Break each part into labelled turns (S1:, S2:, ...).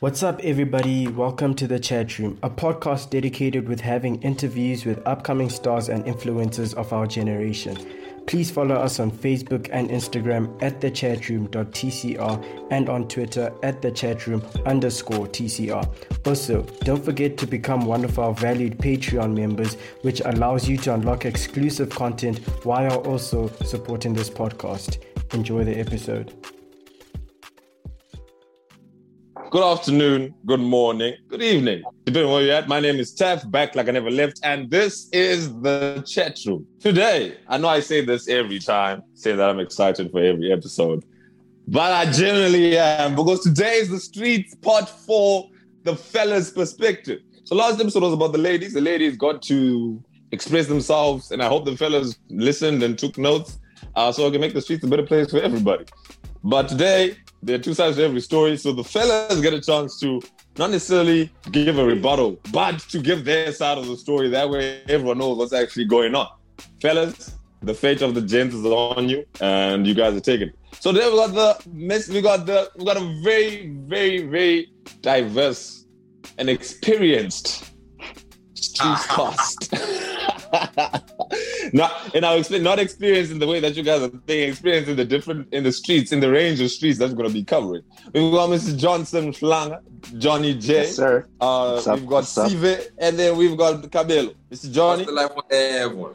S1: What's up, everybody? Welcome to the Chat Room, a podcast dedicated with having interviews with upcoming stars and influencers of our generation. Please follow us on Facebook and Instagram at thechatroom.tcr and on Twitter at thechatroom underscore TCR. Also, don't forget to become one of our valued Patreon members, which allows you to unlock exclusive content while also supporting this podcast. Enjoy the episode.
S2: Good afternoon, good morning, good evening, depending on where you're at. My name is Taf, back like I never left, and this is the chat room. Today, I know I say this every time, say that I'm excited for every episode, but I generally am because today is the streets part for the fellas' perspective. So last episode was about the ladies. The ladies got to express themselves, and I hope the fellas listened and took notes, uh, so I can make the streets a better place for everybody. But today, there are two sides to every story. So the fellas get a chance to not necessarily give a rebuttal, but to give their side of the story. That way everyone knows what's actually going on. Fellas, the fate of the gents is on you, and you guys are taking it. So today we got the miss we got the we got a very, very, very diverse and experienced street cast. not and I'll explain not experience in the way that you guys are thinking, experience in the different in the streets, in the range of streets that's gonna be covering. We've got Mr. Johnson Schlanger, Johnny J.
S3: Yes, sir.
S2: Uh,
S3: up?
S2: we've got
S3: What's?
S2: Sive, and then we've got Kabelo. Mr. Johnny,
S4: What's the life with everyone?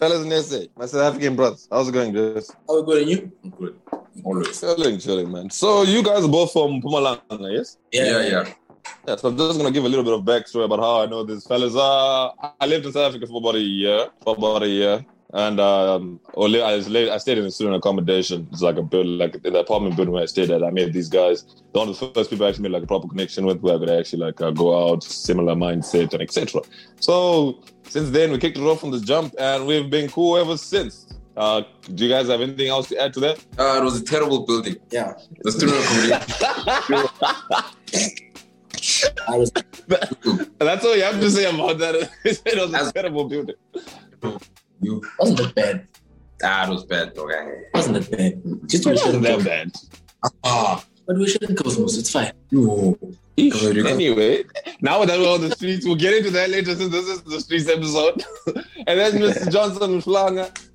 S2: fellas in SA, my South African brothers. How's it going, guys?
S4: How are good and you? I'm good. Always.
S2: Chilling, chilling, man. So you guys are both from Mpumalanga, yes?
S4: Yeah, yeah.
S2: Yeah, so I'm just gonna give a little bit of backstory about how I know these fellas. Uh, I lived in South Africa for about a year, for about a year, and um, I, was li- I stayed in a student accommodation. It's like a building, like in the apartment building where I stayed at. I met these guys. They're one of the first people I actually made like a proper connection with, where I could actually like uh, go out, similar mindset, and etc. So since then, we kicked it off from the jump, and we've been cool ever since. Uh, do you guys have anything else to add to that?
S4: Uh, it was a terrible building. Yeah. The student accommodation. I was
S2: That's all you have to say about that. it was a
S4: That's-
S2: terrible building.
S4: you.
S5: Wasn't that bad?
S4: Ah, it was bad, dog. I-
S5: Wasn't that bad? Just
S2: It
S5: we shouldn't
S2: wasn't that bad.
S4: Ah,
S5: But we shouldn't go Mos. It's fine.
S4: no.
S2: Anyway, now that we're on the streets, we'll get into that later since this is the streets episode. and then Mr. Johnson.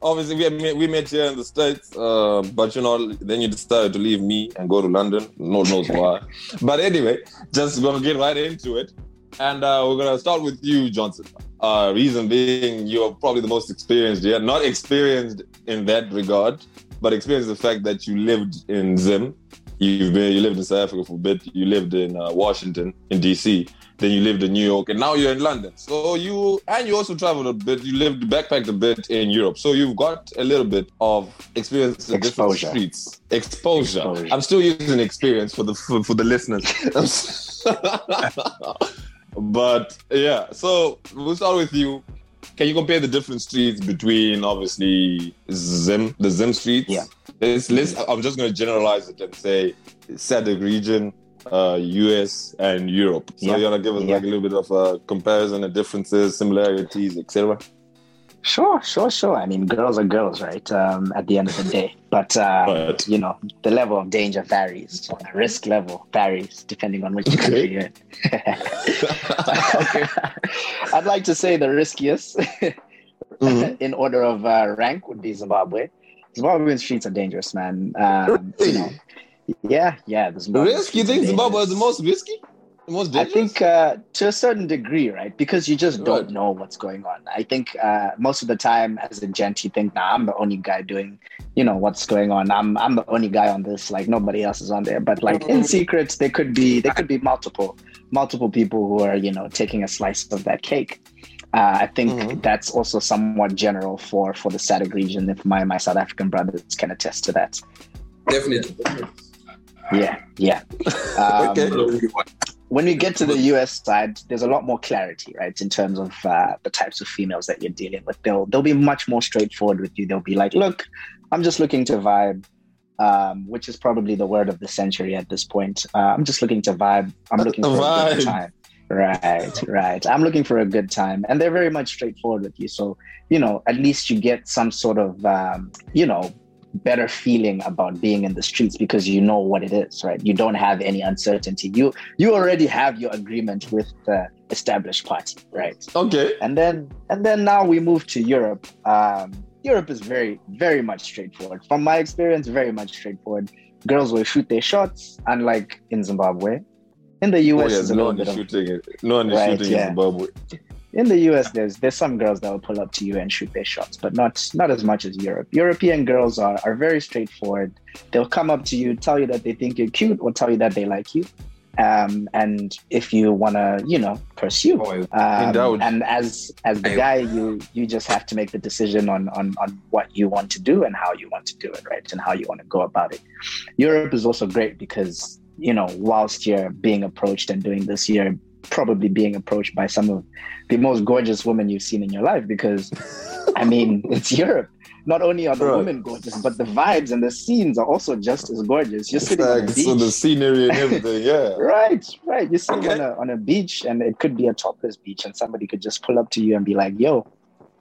S2: Obviously, we, met, we met here in the States, uh, but you know, then you decided to leave me and go to London. No knows why. but anyway, just gonna get right into it. And uh, we're gonna start with you, Johnson. Uh, reason being, you're probably the most experienced here. Not experienced in that regard, but experienced the fact that you lived in Zim You've been, you lived in South Africa for a bit. You lived in uh, Washington, in DC. Then you lived in New York, and now you're in London. So you and you also traveled a bit. You lived backpacked a bit in Europe. So you've got a little bit of experience in different streets. Exposure.
S3: Exposure.
S2: I'm still using experience for the for, for the listeners. but yeah, so we'll start with you. Can you compare the different streets between obviously Zim, the Zim streets?
S3: Yeah.
S2: Let's, let's, I'm just going to generalize it and say SADC region, uh, US, and Europe. So
S3: Yeah.
S2: you're going to give us
S3: Yeah.
S2: like a little bit of a comparison and differences, similarities, etc.
S3: Sure, sure, sure. I mean, girls are girls, right? Um, at the end of the day, but uh,
S2: Right.
S3: you know, the level of danger varies. The risk level varies depending on which country you're in. okay. I'd like to say the riskiest,
S2: Mhm.
S3: in order of uh, rank, would be Zimbabwe. Zimbabwean streets are dangerous, man. Um, you know, yeah, yeah. The
S2: Risk? You think Zimbabwe is the most risky? The most
S3: I think uh, to a certain degree, right? Because you just don't
S2: Right.
S3: know what's going on. I think uh, most of the time, as a gent, you think, "Nah, I'm the only guy doing, you know, what's going on. I'm I'm the only guy on this. Like nobody else is on there." But like in secret, there could be there could be multiple multiple people who are you know taking a slice of that cake. Uh, I think
S2: Mhm.
S3: that's also somewhat general for for the SADC region. If my my South African brothers can attest to that.
S4: Definitely.
S3: Yeah, yeah. Um,
S2: Okay.
S3: when we get to the US side, there's a lot more clarity, right, in terms of uh, the types of females that you're dealing with. They'll they'll be much more straightforward with you. They'll be like, "Look, I'm just looking to vibe," um, which is probably the word of the century at this point. Uh, I'm just looking to vibe. I'm looking for a
S2: Vibe.
S3: good time. Right, right. I'm looking for a good time, and they're very much straightforward with you. So you know, at least you get some sort of um, you know better feeling about being in the streets because you know what it is, right? You don't have any uncertainty. You you already have your agreement with the established party, right?
S2: Okay.
S3: And then and then now we move to Europe. Um, Europe is very very much straightforward. From my experience, very much straightforward. Girls will shoot their shots, unlike in Zimbabwe. In the
S2: Oh,
S3: US,
S2: yes,
S3: a
S2: no
S3: little
S2: one is
S3: bit of
S2: shooting it. No one is
S3: Right,
S2: shooting
S3: yeah.
S2: in Zimbabwe.
S3: in the US, there's there's some girls that will pull up to you and shoot their shots, but not not as much as Europe. European girls are are very straightforward. They'll come up to you, tell you that they think you're cute, or tell you that they like you. Um, and if you wanna, you know, pursue.
S4: Oh,
S3: Um, and as as the guy, you you just have to make the decision on on on what you want to do and how you want to do it, right? And how you want to go about it. Europe is also great because you know, whilst you're being approached and doing this, you're probably being approached by some of the most gorgeous women you've seen in your life because I mean it's Europe. Not only are the
S2: Right.
S3: women gorgeous, but the vibes and the scenes are also just as gorgeous. You're sitting on a beach.
S2: so the scenery and everything, yeah.
S3: Right, right. You're sitting
S2: Okay.
S3: on a on a beach, and it could be a topless beach, and somebody could just pull up to you and be like, "Yo,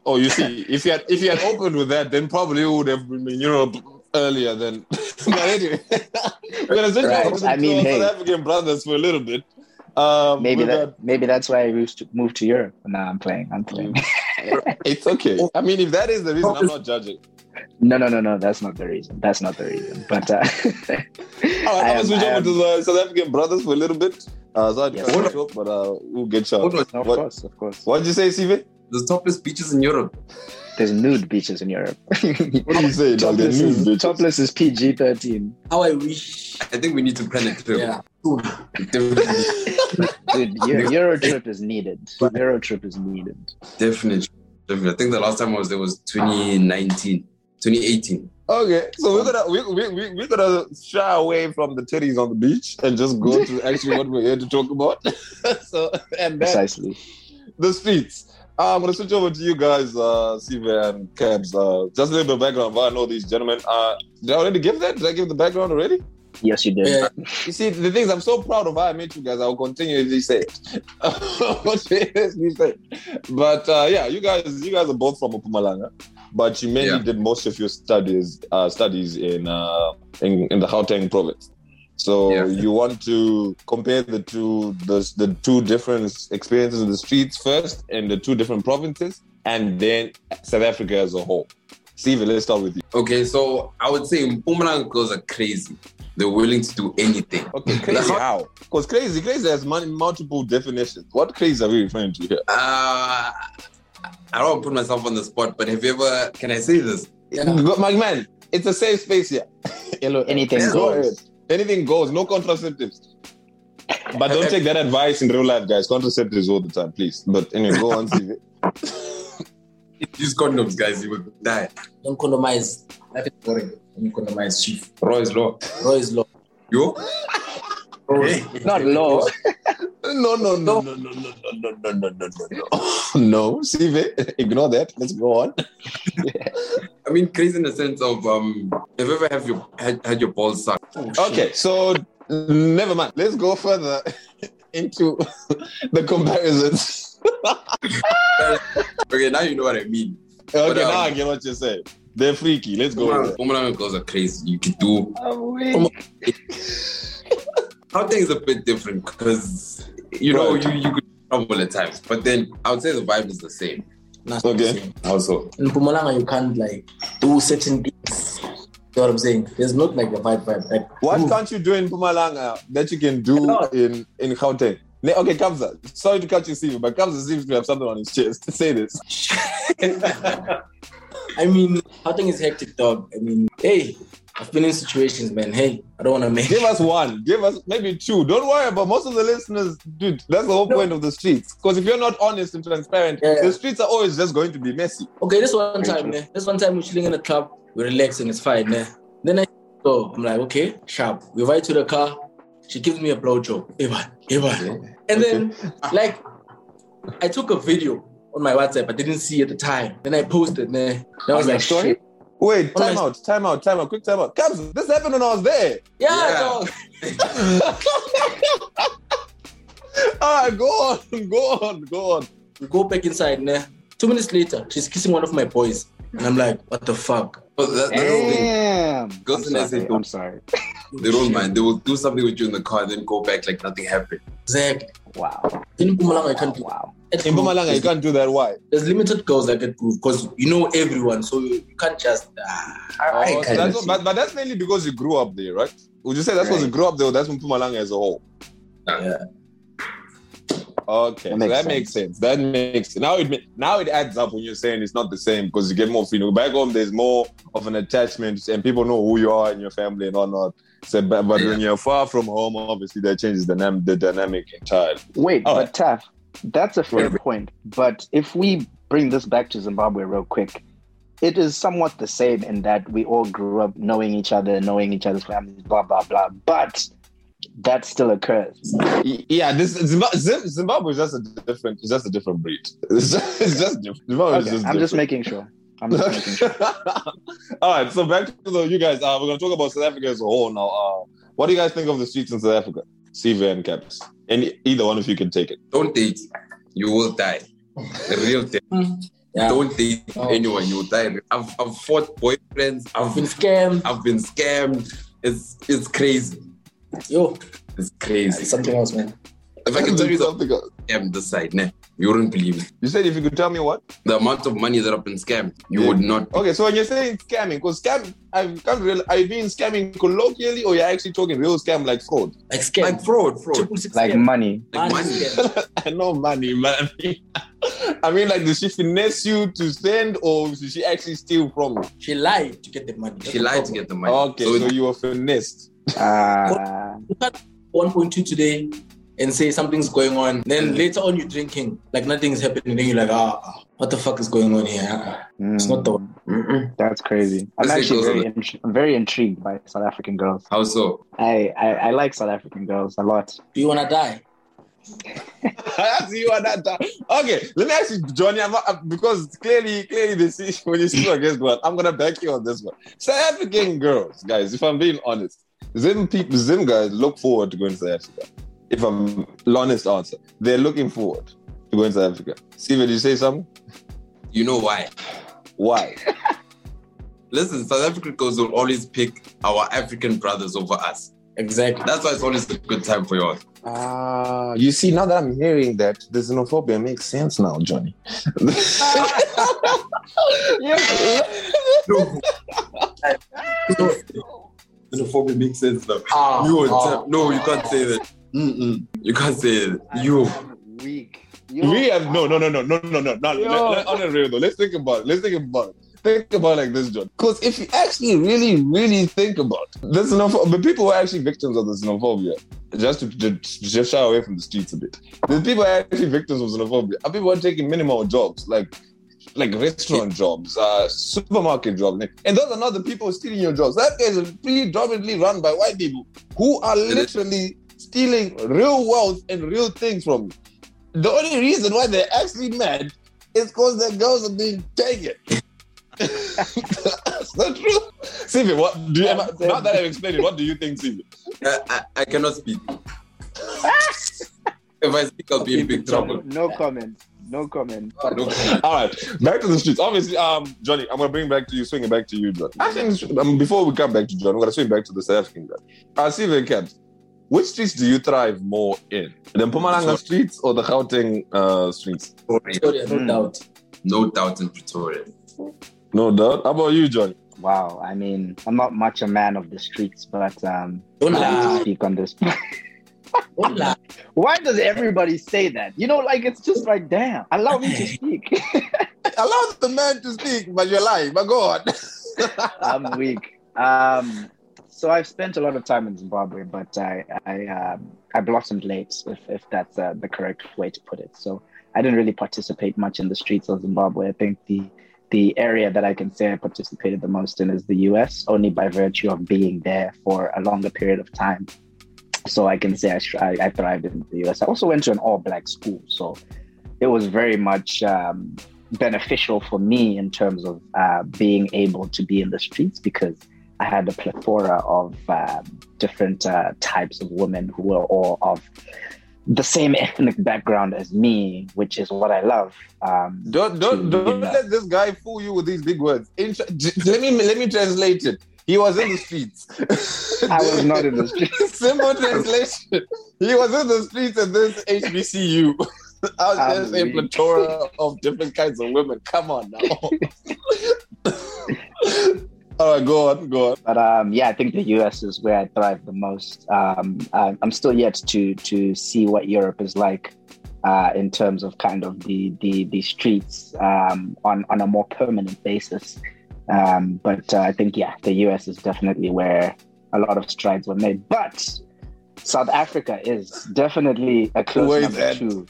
S2: Oh, you see, if you had if you had opened with that, then probably you would have been you Europe earlier than. but anyway, we're gonna switch
S3: Right. I mean, hey.
S2: South African brothers for a little bit. Um,
S3: maybe
S2: with
S3: that maybe that's why I moved to, moved to Europe." No, I'm playing. I'm playing.
S2: It's okay. I mean, if that is the reason, I'm not judging.
S3: no, no, no, no. That's not the reason. That's not the reason. But uh,
S2: All right,
S3: I
S2: I'm gonna switch
S3: I
S2: over
S3: am-
S2: to the South African brothers for a little bit. Uh, sorry to
S3: Yes.
S2: cut you but uh, we'll get you.
S4: Hold
S3: of
S2: What-
S3: course, of course.
S2: What did you say, Steve?
S4: The topless beaches in Europe.
S3: There's nude beaches in Europe.
S2: What do you say, dog? The
S3: topless,
S2: nude
S3: is, topless is PG thirteen.
S5: How I wish.
S4: I think we need to plan a trip.
S5: Yeah. Soon.
S3: Dude, Euro, Euro trip is needed. Euro trip is needed.
S4: Definitely. Definitely. I think the last time I was there was 2019, 2018.
S2: Okay, so we're gonna we, we, we, we're gonna shy away from the titties on the beach and just go to actually what we're here to talk about. so and then
S3: Precisely.
S2: the streets. Uh, I'm gonna switch over to you guys, uh, Sive and Cabs. Uh, just a little bit of background. But I know these gentlemen. Uh, did I already give that? Did I give the background already?
S3: Yes, you did.
S5: Yeah.
S2: You see, the things I'm so proud of how I met you guys. I will continually say it. continuously say. it. But uh, yeah, you guys, you guys are both from Mpumalanga, but you mainly
S4: Yeah.
S2: did most of your studies uh, studies in, uh, in in the Gauteng province. So
S4: Yeah.
S2: you want to compare the two the, the two different experiences in the streets first, in the two different provinces, and then South Africa as a whole. Steve, let's start with you.
S4: Okay, so I would say Mpumalanga girls are crazy. They're willing to do anything.
S2: Okay, crazy how? Because crazy, crazy has mul- multiple definitions. What crazy are we referring to here?
S4: Uh, I don't want to put myself on the spot, but have you ever, can I say this?
S5: Yeah.
S2: Go- My man, it's a safe space here. Hello,
S3: Anything
S2: Go
S3: goes.
S2: Ahead. Anything goes. No contraceptives. But don't take that advice in real life, guys. Contraceptives all the time, please. But anyway, go on, Sive.
S4: Use condoms, guys, you will die.
S5: Don't condomize. Life is boring. Don't condomize, chief.
S4: Roy's law.
S5: Roy's law.
S4: You?
S3: Not low.
S2: No, no, no, no, no, no, no, no, no, no, no, no, no. No, Sive, ignore that. Let's go on.
S4: I mean, crazy in the sense of, um, have you ever have your, had, had your balls sucked?
S2: Okay, so never mind. Let's go further into the comparisons.
S4: Okay, now you know what I mean.
S2: Okay,
S4: But, um,
S2: now I get what you're saying. They're freaky. Let's go. with it.
S4: Mpumalanga girls are crazy. You can do How things a bit different because you know you you could trouble at times, but then I would say the vibe is the same.
S5: Not
S2: Okay.
S5: the same.
S4: Also,
S5: In Mpumalanga, you can't like do certain things. You know what I'm saying? There's not like a vibe vibe. Like
S2: What
S5: move.
S2: can't you do in Mpumalanga that you can do
S5: No.
S2: in in Gauteng? Okay, Kamza. Sorry to cut you, Steve, but Kamza seems to have something on his chest. Say this.
S5: I mean, Gauteng is hectic, dog. I mean, hey, I've been in situations, man. Hey, I don't want to make.
S2: Give us one. Give us maybe two. Don't worry about most of the listeners, dude. That's the whole
S5: No.
S2: point of the streets. Because if you're not honest and transparent,
S5: Yeah.
S2: the streets are always just going to be messy.
S5: Okay, this one time, ne? This one time we're chilling in the club, we're relaxing, it's fine, ne? Then I go, I'm like, okay, sharp. We ride to the car. She gives me a blowjob. Ivan, Ivan. And then, like, I took a video on my WhatsApp. I didn't see at the time. Then I posted, ne? Then I was
S3: On
S5: like,
S3: story?
S5: shit.
S2: Wait, time
S5: my-
S2: out, time out, time out, quick time out. Kamza, this happened when I was there.
S5: Yeah,
S4: Yeah.
S5: dog.
S2: All right, go on, go on, go on.
S5: We go back inside, ne? Two minutes later, she's kissing one of my boys. And I'm like, what the fuck?
S4: But that, that's the thing.
S3: Damn.
S4: Girls
S3: I'm
S4: in SA
S3: sorry. I'm sorry.
S4: They don't mind. They will do something with you in the car, and then go back like nothing happened.
S5: Exactly.
S3: Wow.
S5: In Mpumalanga, I can't do.
S3: Wow.
S5: At
S2: In
S5: Groove,
S2: Mpumalanga, you can't do that. Why?
S5: There's limited girls that get groove because you know everyone, so you, you can't just. Ah, I,
S2: Oh,
S5: I
S2: so
S5: can't.
S2: that's what- but, but that's mainly because you grew up there, right? Would you say that's because you grew up there or that's from Mpumalanga as a whole?
S5: yeah.
S2: Okay,
S3: That makes
S2: that makes sense. That makes sense. Now it now it adds up when you're saying it's not the same because you get more feeling. Back home, there's more of an attachment, and people know who you are in your family and whatnot. So, but, but when you're far from home, obviously that changes the, dynam- the dynamic entirely.
S3: Wait,
S2: Oh.
S3: but Taf, that's a fair point. But if we bring this back to Zimbabwe real quick, it is somewhat the same in that we all grew up knowing each other, knowing each other's families, blah blah blah. But that still occurs.
S2: Yeah, this Zimbabwe, Zimbabwe is just a different, it's just a different breed. It's just, it's just different. Zimbabwe
S3: Okay,
S2: just
S3: I'm just making sure. I'm just making sure.
S2: All right, so back to the you guys. Uh, we're gonna talk about South Africa as a whole now. Uh, what do you guys think of the streets in South Africa? Sive and Caps. Any either one of you can take it.
S4: Don't date. You will die. The real thing. Hmm.
S5: Yeah.
S4: Don't date
S5: Oh.
S4: anyone. You will die. I've, I've fought boyfriends.
S5: I've
S4: I've
S5: been scammed.
S4: I've been scammed. It's it's crazy.
S5: Yo,
S4: It's crazy.
S5: it's
S4: crazy.
S5: something else, man.
S4: If I can tell you
S2: something.
S4: something,
S2: else.
S4: scam this side, nah, you wouldn't believe it.
S2: You said if you could tell me what?
S4: The amount of money that I've been scammed, you
S2: Yeah.
S4: would not.
S2: Okay, so when you're saying scamming, because scam, I can't really. Are you mean scamming colloquially, or you're actually talking real scam like fraud?
S5: Like scam.
S4: Like fraud, fraud.
S3: Like
S5: scam.
S3: money.
S4: Like
S5: Money
S4: money.
S2: I know money, man. I mean, like, did she finesse you to send, or did she actually steal from you?
S5: She lied to get the money. That's
S4: She
S5: the
S4: lied to get the money.
S2: Okay,
S4: So
S2: so you were finessed.
S3: Uh,
S5: 1.2 today and say something's going on. Then later on, you're drinking, like nothing's happening. Then you're like, ah, ah, what the fuck is going on here? Ah, It's not the one.
S4: Mm-mm.
S3: That's crazy. I'm
S4: Let's
S3: actually very,
S4: are
S3: intri- I'm very intrigued by South African girls.
S4: How so?
S3: I, I, I like South African girls a lot.
S5: Do you want to die?
S2: You at that. Okay, let me ask you, Johnny, I'm not, uh, because clearly, clearly, this see when you see against one, I'm gonna back you on this one. South African girls, guys, if I'm being honest, Zim people, Zim guys look forward to going to South Africa. If I'm honest answer, they're looking forward to going to South Africa. Steve, did you say something?
S4: You know why?
S2: Why?
S4: Listen, South African girls will always pick our African brothers over us.
S5: Exactly.
S4: That's why it's always a good time for y'all.
S2: Ah, you see, now that I'm hearing that, the xenophobia makes sense now, Johnny.
S4: No. Xenophobia makes sense now.
S5: Ah,
S4: You would
S5: ah.
S4: no, you can't say that. Mm-mm. You can't say that. You.
S3: Weak.
S2: We have no, no, no, no, no, no, no, no. Let, let, on the real though, let's think about it. Let's think about it. Think about it like this, John. Because if you actually really, really think about it, the xenophobia, the people who are actually victims of the xenophobia, just to, to just shy away from the streets a bit, the people who are actually victims of xenophobia are people who are taking minimal jobs, like like restaurant jobs, uh, supermarket jobs, and those are not the people stealing your jobs. That is predominantly run by white people who are literally stealing real wealth and real things from you. The only reason why they're actually mad is because their girls are being taken. That's not true. Sive, what do you, now that I've explained it, what do you think, Sive?
S4: I, I, I cannot speak. if I speak, I'll be in big trouble.
S3: No comment. No comment.
S4: No.
S2: All right, back to the streets. Obviously, um, Johnny, I'm gonna bring back to you, swing it back to you, Johnny. I think um, before we come back to John, I'm gonna swing back to the South African guy. Uh, Sivi and Cabs, which streets do you thrive more in? The Mpumalanga streets or the Gauteng uh, streets?
S5: Pretoria, no
S3: Mm.
S5: doubt.
S4: No doubt in Pretoria.
S2: No doubt. How about you, John?
S3: Wow. I mean, I'm not much a man of the streets, but um,
S5: Don't
S3: I need to speak on this.
S5: Don't lie.
S3: Why does everybody say that? You know, like it's just like, damn, allow me to speak.
S2: Allow the man to speak, but you're lying. But God.
S3: I'm weak. Um, so I've spent a lot of time in Zimbabwe, but I I, um, I blossomed late, if if that's uh, the correct way to put it. So I didn't really participate much in the streets of Zimbabwe. I think the the area that I can say I participated the most in is the U.S. Only by virtue of being there for a longer period of time. So I can say I, I, thrived in the U.S. I also went to an all-black school, so it was very much um, beneficial for me in terms of uh, being able to be in the streets because I had a plethora of um, different uh, types of women who were all of the same ethnic background as me, which is what I love. Um,
S2: Don't don't don't let this guy fool you with these big words. In, j- let me let me translate it. He was in the streets.
S3: I was not in the streets.
S2: Simple translation. He was in the streets at this HBCU. Out there's a
S3: Unbelievable.
S2: plethora of different kinds of women. Come on now. All right, go on, go on.
S3: But um, yeah, I think the US is where I thrive the most. Um, I'm still yet to to see what Europe is like uh, in terms of kind of the the, the streets um, on on a more permanent basis. Um, but uh, I think yeah, the US is definitely where a lot of strides were made. But South Africa is definitely a close number two.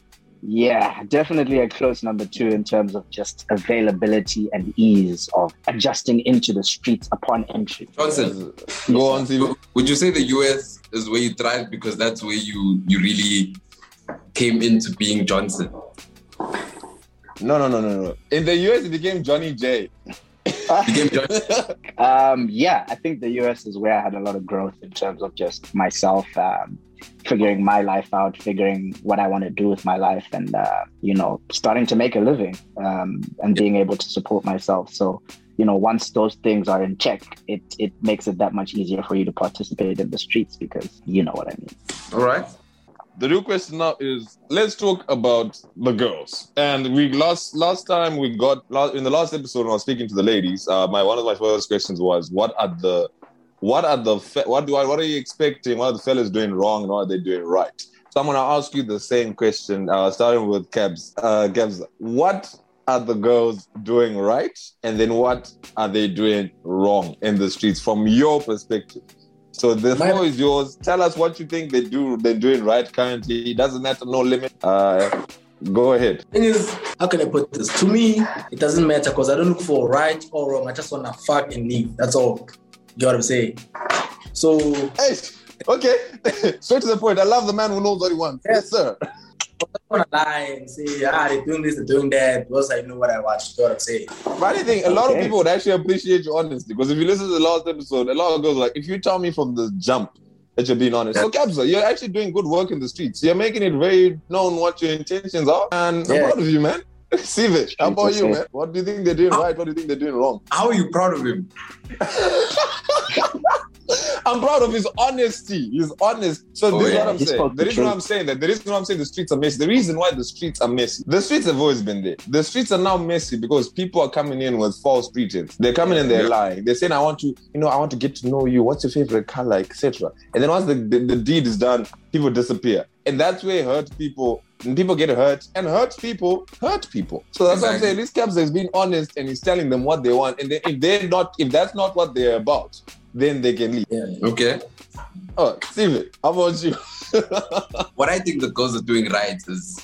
S3: Yeah, definitely a close number two in terms of just availability and ease of adjusting into the streets upon entry.
S4: Johnson,
S2: Go on, Steve.
S4: would you say the US is where you thrive because that's where you you really came into being Johnson?
S2: No, no, no, no, no. In the US, it became Johnny J.
S3: Um, yeah, I think the US is where I had a lot of growth in terms of just myself, um, figuring my life out, figuring what I want to do with my life, and uh, you know, starting to make a living um, and being able to support myself. So, you know, once those things are in check, it it makes it that much easier for you to participate in the streets because you know what I mean.
S4: All right.
S2: The real question now is let's talk about the girls. And we last last time we got in the last episode when i was speaking to the ladies uh my one of my first questions was what are the what are the fe- what do i what are you expecting? What are the fellas doing wrong and what are they doing right? So i'm going to ask you the same question uh starting with cabs uh cabs what are the girls doing right? And then what are they doing wrong in the streets from your perspective so the
S5: My-
S2: floor is yours. Tell us what you think they do. They're doing right currently. It doesn't matter. No limit. Uh, go ahead.
S5: thing is, how can I put this? To me, it doesn't matter because I don't look for right or wrong. I just want to fuck and leave. That's all. You get what I'm saying? So
S2: Hey, okay. Straight to the point. I love the man who knows what he wants. Yes, sir.
S5: I don't want to lie and say, ah, they're doing this, they're doing that, because I know what I watch. You get what I'm saying?
S2: But I think a lot of people would actually appreciate your honesty because if you listen to the last episode, a lot of girls are like, if you tell me from the jump that you're being honest. So, Kabza, you're actually doing good work in the streets. You're making it very known what your intentions are. And I'm proud of you, man. Sivic, how about you, man? What do you think they're doing right? What do you think they're doing wrong?
S4: How are you proud of him?
S2: I'm proud of his honesty. He's honest. So
S4: Oh,
S2: this is what I'm saying. The
S3: the
S2: reason why. I'm saying that, the reason why I'm saying the streets are messy, the reason why the streets are messy, the streets have always been there. The streets are now messy because people are coming in with false pretense. They're coming in, they're
S4: Yeah.
S2: lying. They're saying, I want to, you know, I want to get to know you. What's your favorite color, etc. And then once the, the, the deed is done, people disappear. And that's where hurt people, and people get hurt, and hurt people hurt people. So that's what I'm saying. This Cabs is being honest and he's telling them what they want. And then if they're not, if that's not what they're about, then they can leave.
S5: Yeah.
S4: Okay.
S2: Oh, Steven, how about you?
S4: What I think the girls are doing right is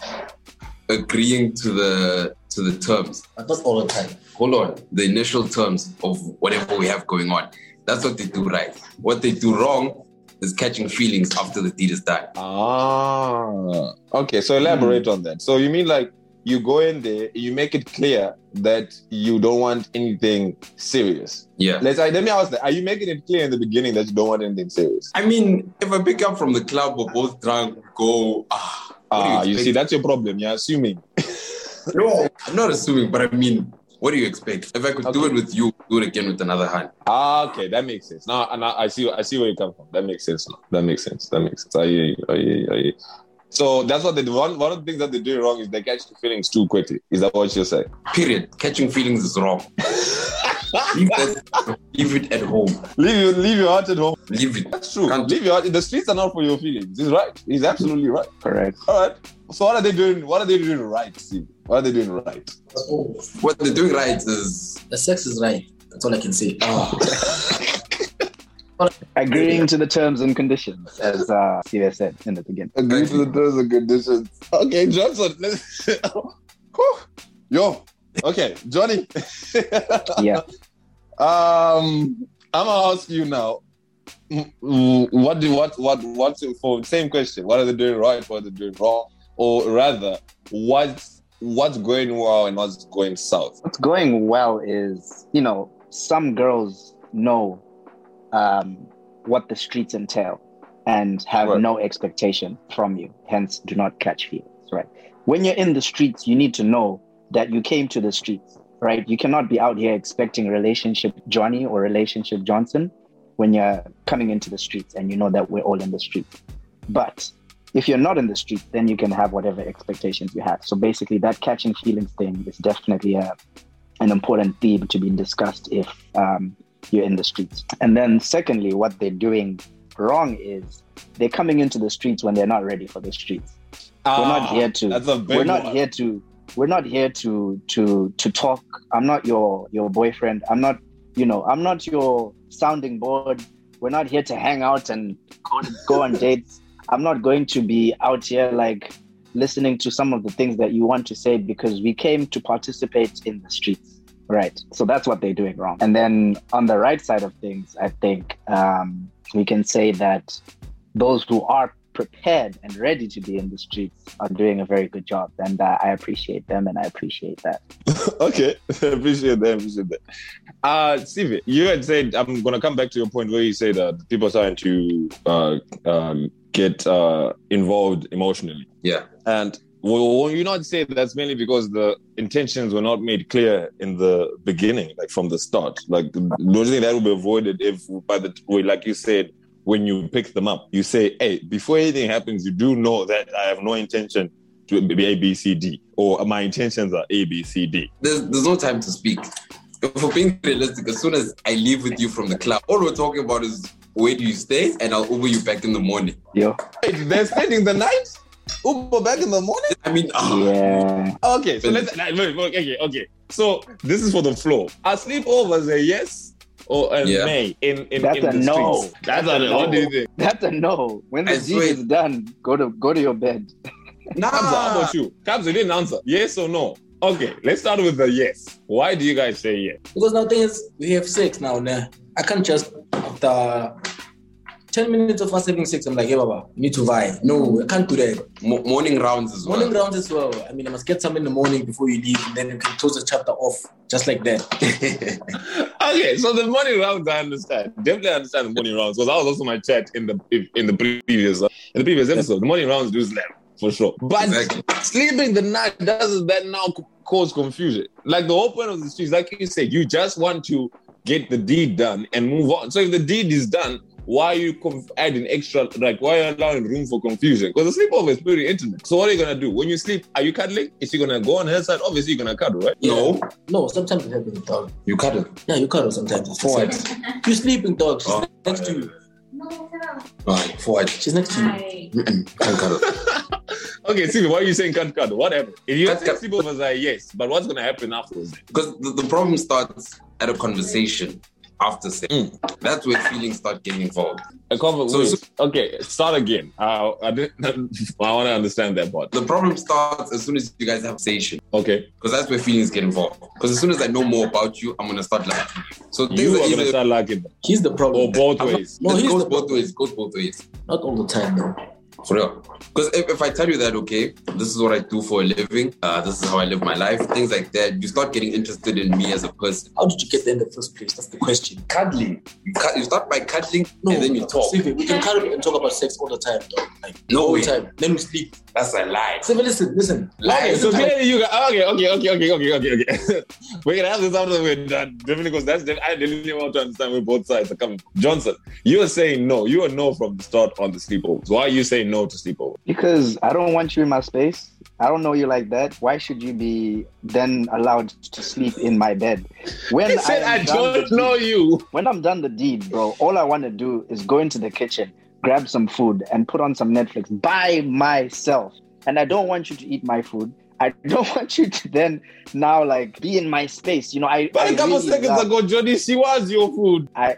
S4: agreeing to the to the terms.
S5: Not all the time.
S4: Hold on. The initial terms of whatever we have going on. That's what they do right. What they do wrong is catching feelings after the deed is done.
S2: ah, okay. So elaborate on that. So you mean like you go in there, you make it clear that you don't want anything serious.
S4: Yeah.
S2: Let's let me ask that. Are you making it clear in the beginning that you don't want anything serious?
S4: I mean, if I pick up from the club, we're both drunk, go, ah,
S2: Ah, you
S4: expect?
S2: see, that's your problem. You're assuming.
S4: No, I'm not assuming, but I mean, what do you expect? If I could do it with you, do it again with another hand.
S2: Ah, okay, that makes sense. Now, and I I see, I see where you come from. That makes sense. Now. That makes sense. That makes sense. I hear you. I hear you. I hear you. So that's what they do. One, one of the things that they're doing wrong is they catch the feelings too quickly. Is that what you're saying?
S4: Period. Catching feelings is wrong. leave, that, leave it at home.
S2: Leave your, leave your heart at home.
S4: Leave it.
S2: That's true.
S4: Can't-
S2: Leave your heart. The streets are not for your feelings. He's right. He's absolutely right.
S3: Correct.
S2: All right. So what are they doing? What are they doing right, Steve? What are they doing right?
S5: Oh,
S4: What they're doing right is
S5: the sex is right. That's all I can say. Ah.
S3: Agreeing to the terms and conditions, as uh, Steve said in the beginning.
S2: Agree to the terms and conditions. Okay, Johnson. Let's. Yo. Okay, Johnny.
S3: Yeah.
S2: Um, I'm gonna ask you now. mm, What do what what what's it for? Same question. What are they doing right? What are they doing wrong? Or rather, what's what's going well and what's going south?
S3: What's going well is, you know, some girls know um, what the streets entail and have
S2: Right.
S3: no expectation from you. Hence, do not catch feelings, right? When you're in the streets, you need to know that you came to the streets, right? You cannot be out here expecting relationship Johnny or relationship Johnson. when you're coming into the streets and you know that we're all in the streets. But if you're not in the streets, then you can have whatever expectations you have. So basically, that catching feelings thing is definitely a, an important theme to be discussed if um, you're in the streets. And then, secondly, what they're doing wrong is they're coming into the streets when they're not ready for the streets. we're not
S2: Ah,
S3: here to.
S2: That's a big
S3: We're not
S2: one.
S3: here to. We're not here to to to talk. I'm not your your boyfriend. I'm not. You know. I'm not your sounding board. We're not here to hang out and go, go on dates. I'm not going to be out here like listening to some of the things that you want to say because we came to participate in the streets. Right. So that's what they're doing wrong. And then on the right side of things, I think um, we can say that those who are prepared and ready to be in the streets are doing a very good job. And uh, I appreciate them and I appreciate that.
S2: okay, appreciate that. Appreciate that. Uh, Stevie, you had said I'm gonna come back to your point where you said that people are starting to uh, um, get uh, involved emotionally,
S4: Yeah.
S2: and well, will you not say that's mainly because the intentions were not made clear in the beginning, like from the start? Like, don't you think that would be avoided if, by the way, like you said, when you pick them up, you say, "Hey, before anything happens, you do know that I have no intention to be A, B, C, D, or my intentions are A, B, C, D."
S4: There's there's no time to speak. For being realistic, as soon as I leave with you from the club, all we're talking about is where do you stay, and I'll Uber you back in the morning.
S3: Yo.
S2: Wait, they're spending the night? Uber back in the morning?
S4: I mean, ah,
S3: Yeah.
S2: Okay, so let's like, wait, wait, okay, okay. So this is for the floor. Are sleepovers a yes or a
S4: Yeah.
S2: nay in in,
S3: That's
S2: in
S3: a
S2: the
S3: no.
S2: streets? That's,
S3: That's
S2: a
S3: a
S2: no. What do you think?
S3: That's a no. When the
S4: I
S3: deed is done, go to go to your bed.
S4: nah.
S2: Kamza, how about you? Kamza, you didn't answer. Yes or no? Okay, let's start with the yes. Why do you guys say yes?
S5: Because now thing is, we have sex now. Nah. I can't just after ten minutes of us having sex, I'm like, hey, Baba, you need to vibe. No, I can't do that.
S4: Mo- morning rounds as well.
S5: Morning rounds as well. I mean, I must get some in the morning before you leave, and then you can close the chapter off just like that.
S2: Okay, so the morning rounds, I understand. Definitely understand the morning rounds because that was also my chat in the in the previous uh, in the previous episode. The morning rounds do slam for sure, but
S4: Exactly.
S2: sleeping the night doesn't that now cause confusion? Like the whole point of the streets, like you said, you just want to get the deed done and move on. So if the deed is done, why are you conf- adding extra? Like why are you allowing room for confusion? Because the sleepover is pretty intimate. So what are you gonna do when you sleep? Are you cuddling? Is she gonna go on her side? Obviously, you're gonna cuddle, right?
S4: No,
S5: No, sometimes it happens, dog.
S4: you cuddle?
S5: Yeah, you cuddle sometimes. It's
S4: For
S5: sex. You're sleeping, dog. She's
S4: Oh,
S5: next to you.
S4: Alright, for it.
S5: She's next to you.
S4: Can't cut it.
S2: Okay, Stevie, why are you saying can't cuddle? What happened? If you
S4: Can't
S2: say
S4: cut-
S2: sleepovers are yes, but what's gonna happen afterwards?
S4: Because the, the problem starts at a conversation after sex.
S2: Mm.
S4: That's where feelings start getting involved.
S2: A conver-
S4: So-
S2: wait,
S4: so-
S2: okay, start again. Uh, I, didn't, I want to understand that part.
S4: The problem starts as soon as you guys have conversation.
S2: Okay,
S4: Because that's where feelings get involved. Because as soon as I know more about you, I'm gonna start liking you. So
S2: you
S4: are
S2: are gonna
S4: either
S2: start liking them,
S5: He's the problem.
S2: or both
S4: I'm not-
S2: ways.
S5: No,
S4: it
S5: he's
S4: goes
S5: the
S4: both ways. Goes both ways.
S5: Not all the time, though.
S4: For real. Because if, if I tell you that, okay, this is what I do for a living, uh, this is how I live my life, things like that, you start getting interested in me as a person.
S5: How did you get there in the first place? That's the question.
S4: Cuddling. You, cut, you start by cuddling
S5: No,
S4: and then you talk.
S5: Stevie, we can cuddle and talk about sex all the time, dog. Like
S4: No
S5: all
S4: way.
S5: the time. Then we sleep.
S4: That's a lie.
S5: Stevie, listen, listen.
S4: Lie.
S2: So clearly you got okay, okay, okay, okay, okay, okay, okay. We're gonna have this after we're done. Definitely because that's I really want to understand where both sides are coming from. Johnson, you are saying no. You are no from the start on the sleepovers. Why are you saying no to sleepover?
S3: Because I don't want you in my space. I don't know you like that. Why should you be then allowed to sleep in my bed? When
S2: I said
S3: am
S2: I don't know
S3: deed-
S2: you.
S3: When I'm done the deed, bro, all I want to do is go into the kitchen, grab some food, and put on some Netflix by myself. And I don't want you to eat my food. I don't want you to then now like be in my space. You know, I.
S2: But
S3: I
S2: a couple
S3: really
S2: seconds
S3: love-
S2: ago, Jody, she was your food.
S3: I,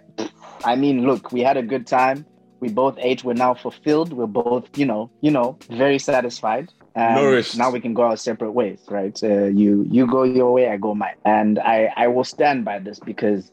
S3: I mean, look, we had a good time. We both ate. We're now fulfilled. We're both, you know, you know, very satisfied. And
S2: Nourished.
S3: now we can go our separate ways, right? Uh, you you go your way, I go mine, and I I will stand by this because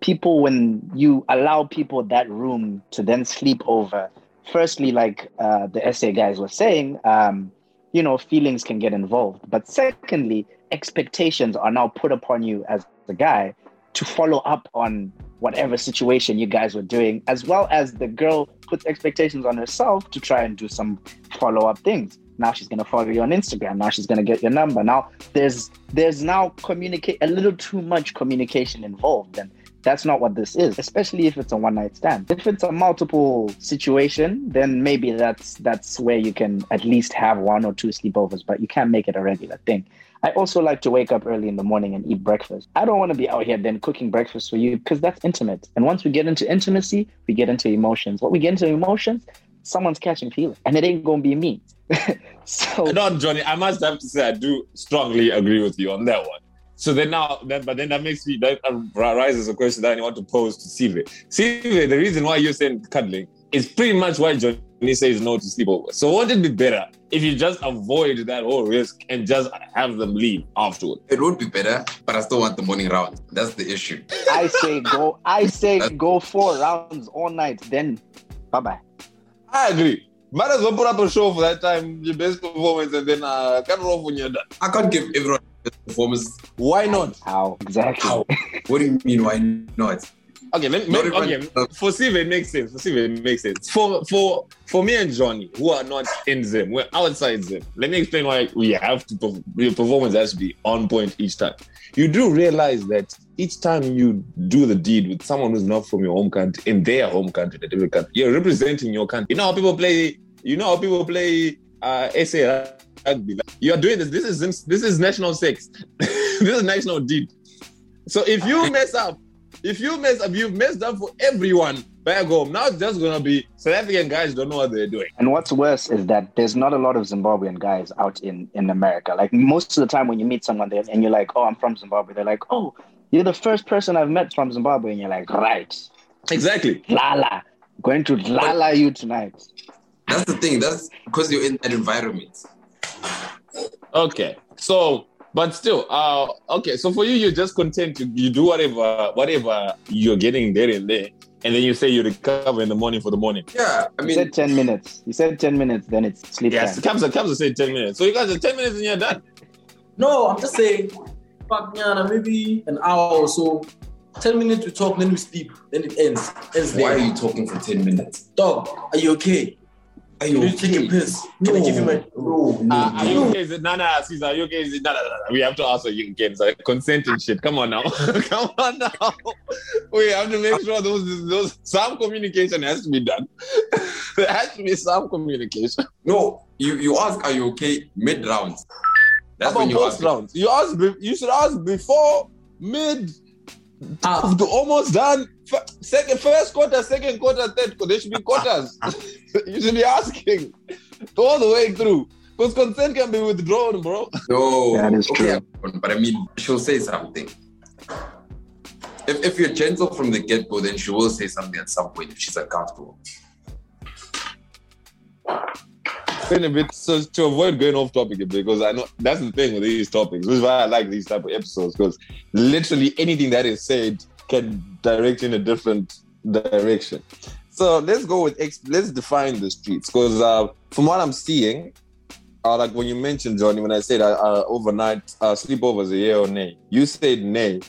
S3: people, when you allow people that room to then sleep over, firstly, like uh, the essay guys were saying, um, you know, feelings can get involved. But secondly, expectations are now put upon you as the guy to follow up on whatever situation you guys were doing, as well as the girl puts expectations on herself to try and do some follow up things. Now she's gonna follow you on Instagram. Now she's gonna get your number. Now there's there's now communicate a little too much communication involved, and That's not what this is, especially if it's a one night stand. If it's a multiple situation, then maybe that's that's where you can at least have one or two sleepovers, but you can't make it a regular thing. I also like to wake up early in the morning and eat breakfast. I don't want to be out here then cooking breakfast for you because that's intimate. And once we get into intimacy, we get into emotions. What we get into emotions, someone's catching feelings, and it ain't gonna be me. so
S2: no, Johnny, I must have to say I do strongly agree with you on that one. So then now, then, but then that makes me that um, rises a question that I want to pose to Sive. Sive, the reason why you're saying cuddling is pretty much why Johnny says no to sleepover. So wouldn't it be better if you just avoid that whole risk and just have them leave afterward?
S4: It would be better, but I still want the morning round. That's the issue.
S3: I say go. I say go four rounds all night. Then bye bye.
S2: I agree. Might as well put up a show for that time, your best performance, and then uh, cut it off when you're done.
S4: I can't give everyone best performance.
S2: Why not?
S3: How exactly?
S4: How? What do you mean? Why not?
S2: Okay, let, let, okay. For Steve, it makes sense. For Steve, it makes sense. For for for me and Johnny, who are not in Zim, we're outside Zim. Let me explain why we have to. Your performance has to be on point each time you do realize that each time you do the deed with someone who's not from your home country, in their home country, the different country, you're representing your country. You know how people play. You know how people play uh, SA rugby. You are doing this. This is this is national sex. this is national deed. So if you mess up, if you mess up, you've messed up for everyone back home. Now it's just gonna be South African guys don't know what they're doing.
S3: And what's worse is that there's not a lot of Zimbabwean guys out in in America. Like most of the time when you meet someone there and you're like, "Oh, I'm from Zimbabwe," they're like, "Oh, you're the first person I've met from Zimbabwe," and you're like, "Right,
S2: exactly,
S3: Lala, going to Lala you tonight."
S4: That's the thing. That's because you're in that environment.
S2: Okay, so but still, uh, okay. So for you, you're just content to you do whatever whatever you're getting there and there and then you say you recover in the morning for the morning.
S4: Yeah, I mean,
S3: you said ten minutes. You said ten minutes, then it's sleep
S2: yes, time. Yes, Kamsa, say ten minutes. So you guys are ten minutes and you're done.
S5: No, I'm just saying, fuck, maybe an hour or so. Ten minutes we talk, then we sleep, then it ends. ends
S4: Why are you talking for ten minutes?
S5: Dog, are you okay? Are you, you take a piss? Can I give you my
S2: no? no, uh, are you okay? Is it, no, no, Caesar, are you okay? Is it, no, no, no, We have to ask for you again. So consent and shit. Come on now. Come on now. We have to make sure those those some communication has to be done. there has to be some communication.
S4: No, you you ask, are you okay? Mid rounds.
S2: That's How about post rounds. You ask. You should ask before mid. Uh, almost done. Second, first quarter, second quarter, third quarter. There should be quarters. you should be asking all the way through. Because consent can be withdrawn, bro.
S4: No,
S3: that is true.
S4: But I mean, she'll say something. If, if you're gentle from the get go, then she will say something at some point if she's uncomfortable.
S2: A bit so to avoid going off topic because I know that's the thing with these topics, which is why I like these type of episodes because literally anything that is said can direct in a different direction. So let's go with let's define the streets because uh, from what I'm seeing, uh, like when you mentioned Johnny, when I said uh, uh overnight uh, sleepovers a year or nay, you said nay.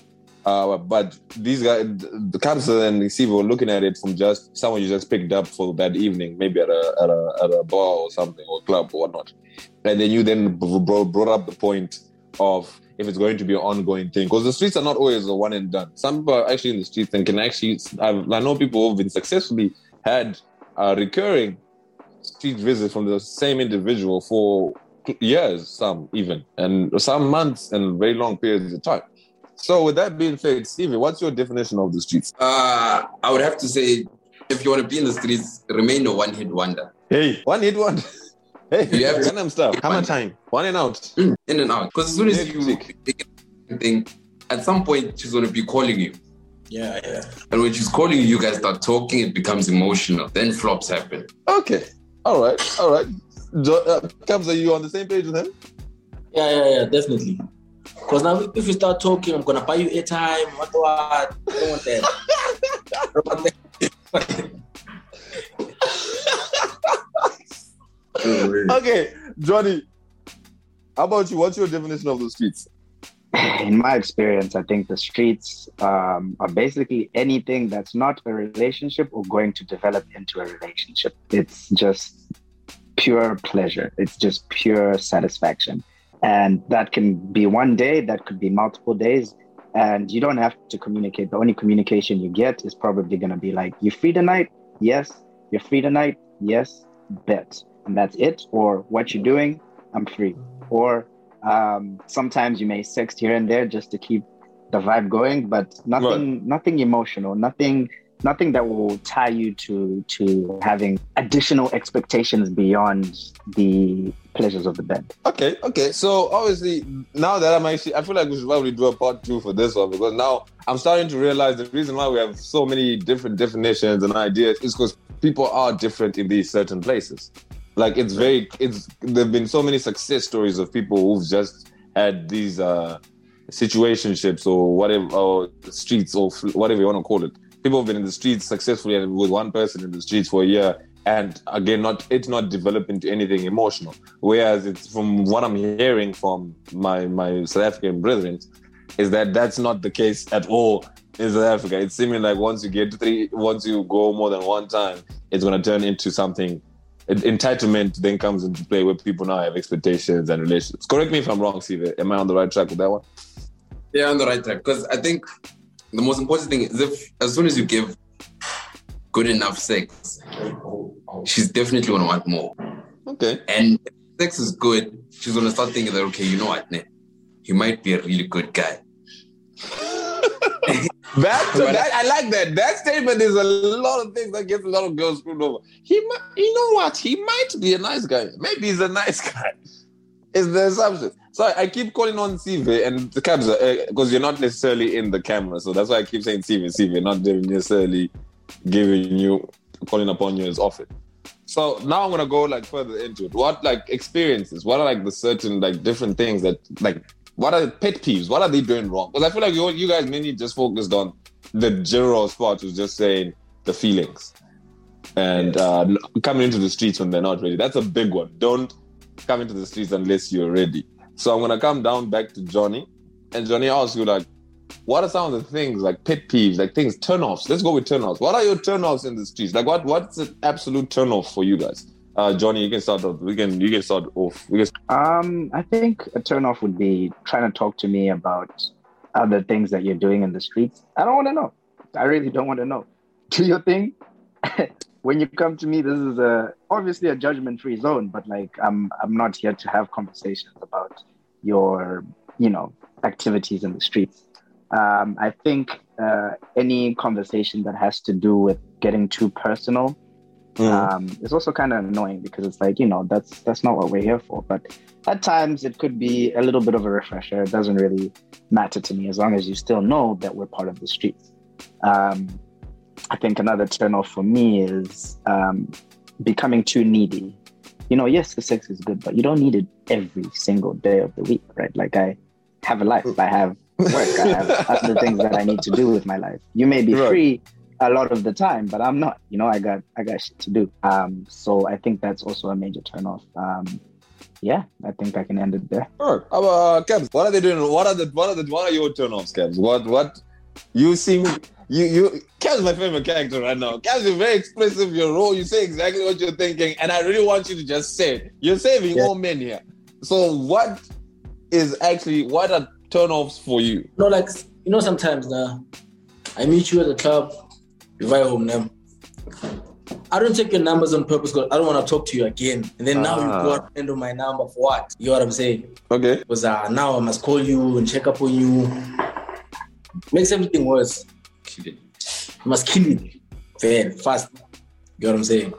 S2: Uh, but these guys, the council and receiver were looking at it from just someone you just picked up for that evening, maybe at a at a, at a bar or something or club or whatnot, and then you then brought up the point of if it's going to be an ongoing thing. Because the streets are not always a one and done. Some people are actually in the streets and can actually, I've, i know people who've been successfully had a recurring street visits from the same individual for years, some even, and some months and very long periods of time. So, with that being said, Stevie, what's your definition of the streets?
S4: Uh, I would have to say, if you want to be in the streets, remain a one hit wonder.
S2: Hey, one hit wonder. Hey, you have Gangnam stuff. How much time? One and out.
S4: In and out. Because as soon as you take thing, at some point she's gonna be calling you.
S5: Yeah, yeah.
S4: And when she's calling you, you guys start talking. It becomes emotional. Then flops happen.
S2: Okay. All right. All right. Jo- uh, Cubs, are you on the same page with him?
S5: Yeah, yeah, yeah. Definitely. Because now, if you start talking, I'm gonna buy you airtime. What what? I don't want that. I don't want that.
S2: okay, Johnny, how about you? What's your definition of the streets?
S3: In my experience, I think the streets um, are basically anything that's not a relationship or going to develop into a relationship. It's just pure pleasure. It's just pure satisfaction. And that can be one day, that could be multiple days. and you don't have to communicate. The only communication you get is probably going to be like, you're free tonight? Yes. You're free tonight? Yes. Bet." And that's it. Or what you're doing? I'm free. Or um, sometimes you may sext here and there just to keep the vibe going, but nothing,
S2: Right.
S3: nothing emotional, nothing, nothing that will tie you to to having additional expectations beyond the pleasures of the bed.
S2: Okay, okay. So obviously, now that I'm actually, I feel like we should probably do a part two for this one because now I'm starting to realize the reason why we have so many different definitions and ideas is because people are different in these certain places. Like it's very, it's there've been so many success stories of people who've just had these uh situationships or whatever, or streets or whatever you want to call it. People have been in the streets successfully and with one person in the streets for a year. And again, not it's not developed into anything emotional. Whereas it's from what I'm hearing from my my South African brethren, is that that's not the case at all in South Africa. It's seeming like once you get three, once you go more than one time, it's going to turn into something. Entitlement then comes into play where people now have expectations and relationships. Correct me if I'm wrong, Steve. Am I on the right track with that one?
S4: Yeah, on the right track. Because I think the most important thing is if as soon as you give good enough sex, she's definitely gonna want more.
S2: Okay.
S4: And sex is good, she's gonna start thinking that okay, you know what, ne, he might be a really good guy.
S2: That, that I like that. That statement is a lot of things that gets a lot of girls screwed over. He might, you know what? He might be a nice guy. Maybe he's a nice guy. Is the assumption. So I keep calling on Sive and the cabs because uh, you're not necessarily in the camera. So that's why I keep saying Sive, Sive, not necessarily giving you, calling upon you as often. So now I'm gonna go like further into it. What like experiences? What are like the certain like different things that like what are the pet peeves? What are they doing wrong? Because I feel like you, you guys mainly just focused on the general spot was just saying the feelings and uh, coming into the streets when they're not ready. That's a big one. Don't come into the streets unless you're ready. So I'm gonna come down back to Johnny, and Johnny asks you like, what are some of the things like pet peeves, like things turnoffs? Let's go with turnoffs. What are your turnoffs in the streets? Like what what's an absolute turnoff for you guys? Uh, Johnny, you can start off. We can you can start off. We can
S3: Um, I think a turnoff would be trying to talk to me about other things that you're doing in the streets. I don't want to know. I really don't want to know. Do your thing. when you come to me, this is a obviously a judgment-free zone, but like I'm I'm not here to have conversations about your you know activities in the streets. Um, I think uh, any conversation that has to do with getting too personal um, it's also kind of annoying because it's like you know that's that's not what we're here for. But at times it could be a little bit of a refresher. It doesn't really matter to me as long as you still know that we're part of the streets. Um, i think another turnoff for me is um, becoming too needy. You know yes the sex is good but you don't need it every single day of the week right? Like i have a life. I have work i have other things that i need to do with my life you may be
S2: Right.
S3: free a lot of the time, but I'm not. You know, I got I got shit to do. Um, so I think that's also a major turnoff. Um, yeah, I think I can end it there.
S2: Sure. Uh, Cabs? What are they doing? What are the what are the what are your turnoffs, Cabs? What what you seem you you Cabs my favorite character right now. Cabs is very expressive. Your role, you say exactly what you're thinking, and I really want you to just say it. You're saving
S3: Yeah.
S2: all men here. So what is actually what are turnoffs for you?
S5: You know, like you know, sometimes now I meet you at the club, you ride home now. I don't take your numbers on purpose because I don't want to talk to you again. And then now
S2: Ah.
S5: you go and do my number for what? You know what I'm saying?
S2: Okay.
S5: Because uh, now I must call you and check up on you. Makes everything worse.
S4: Kill it.
S5: I must kill you very fast. You know what I'm saying?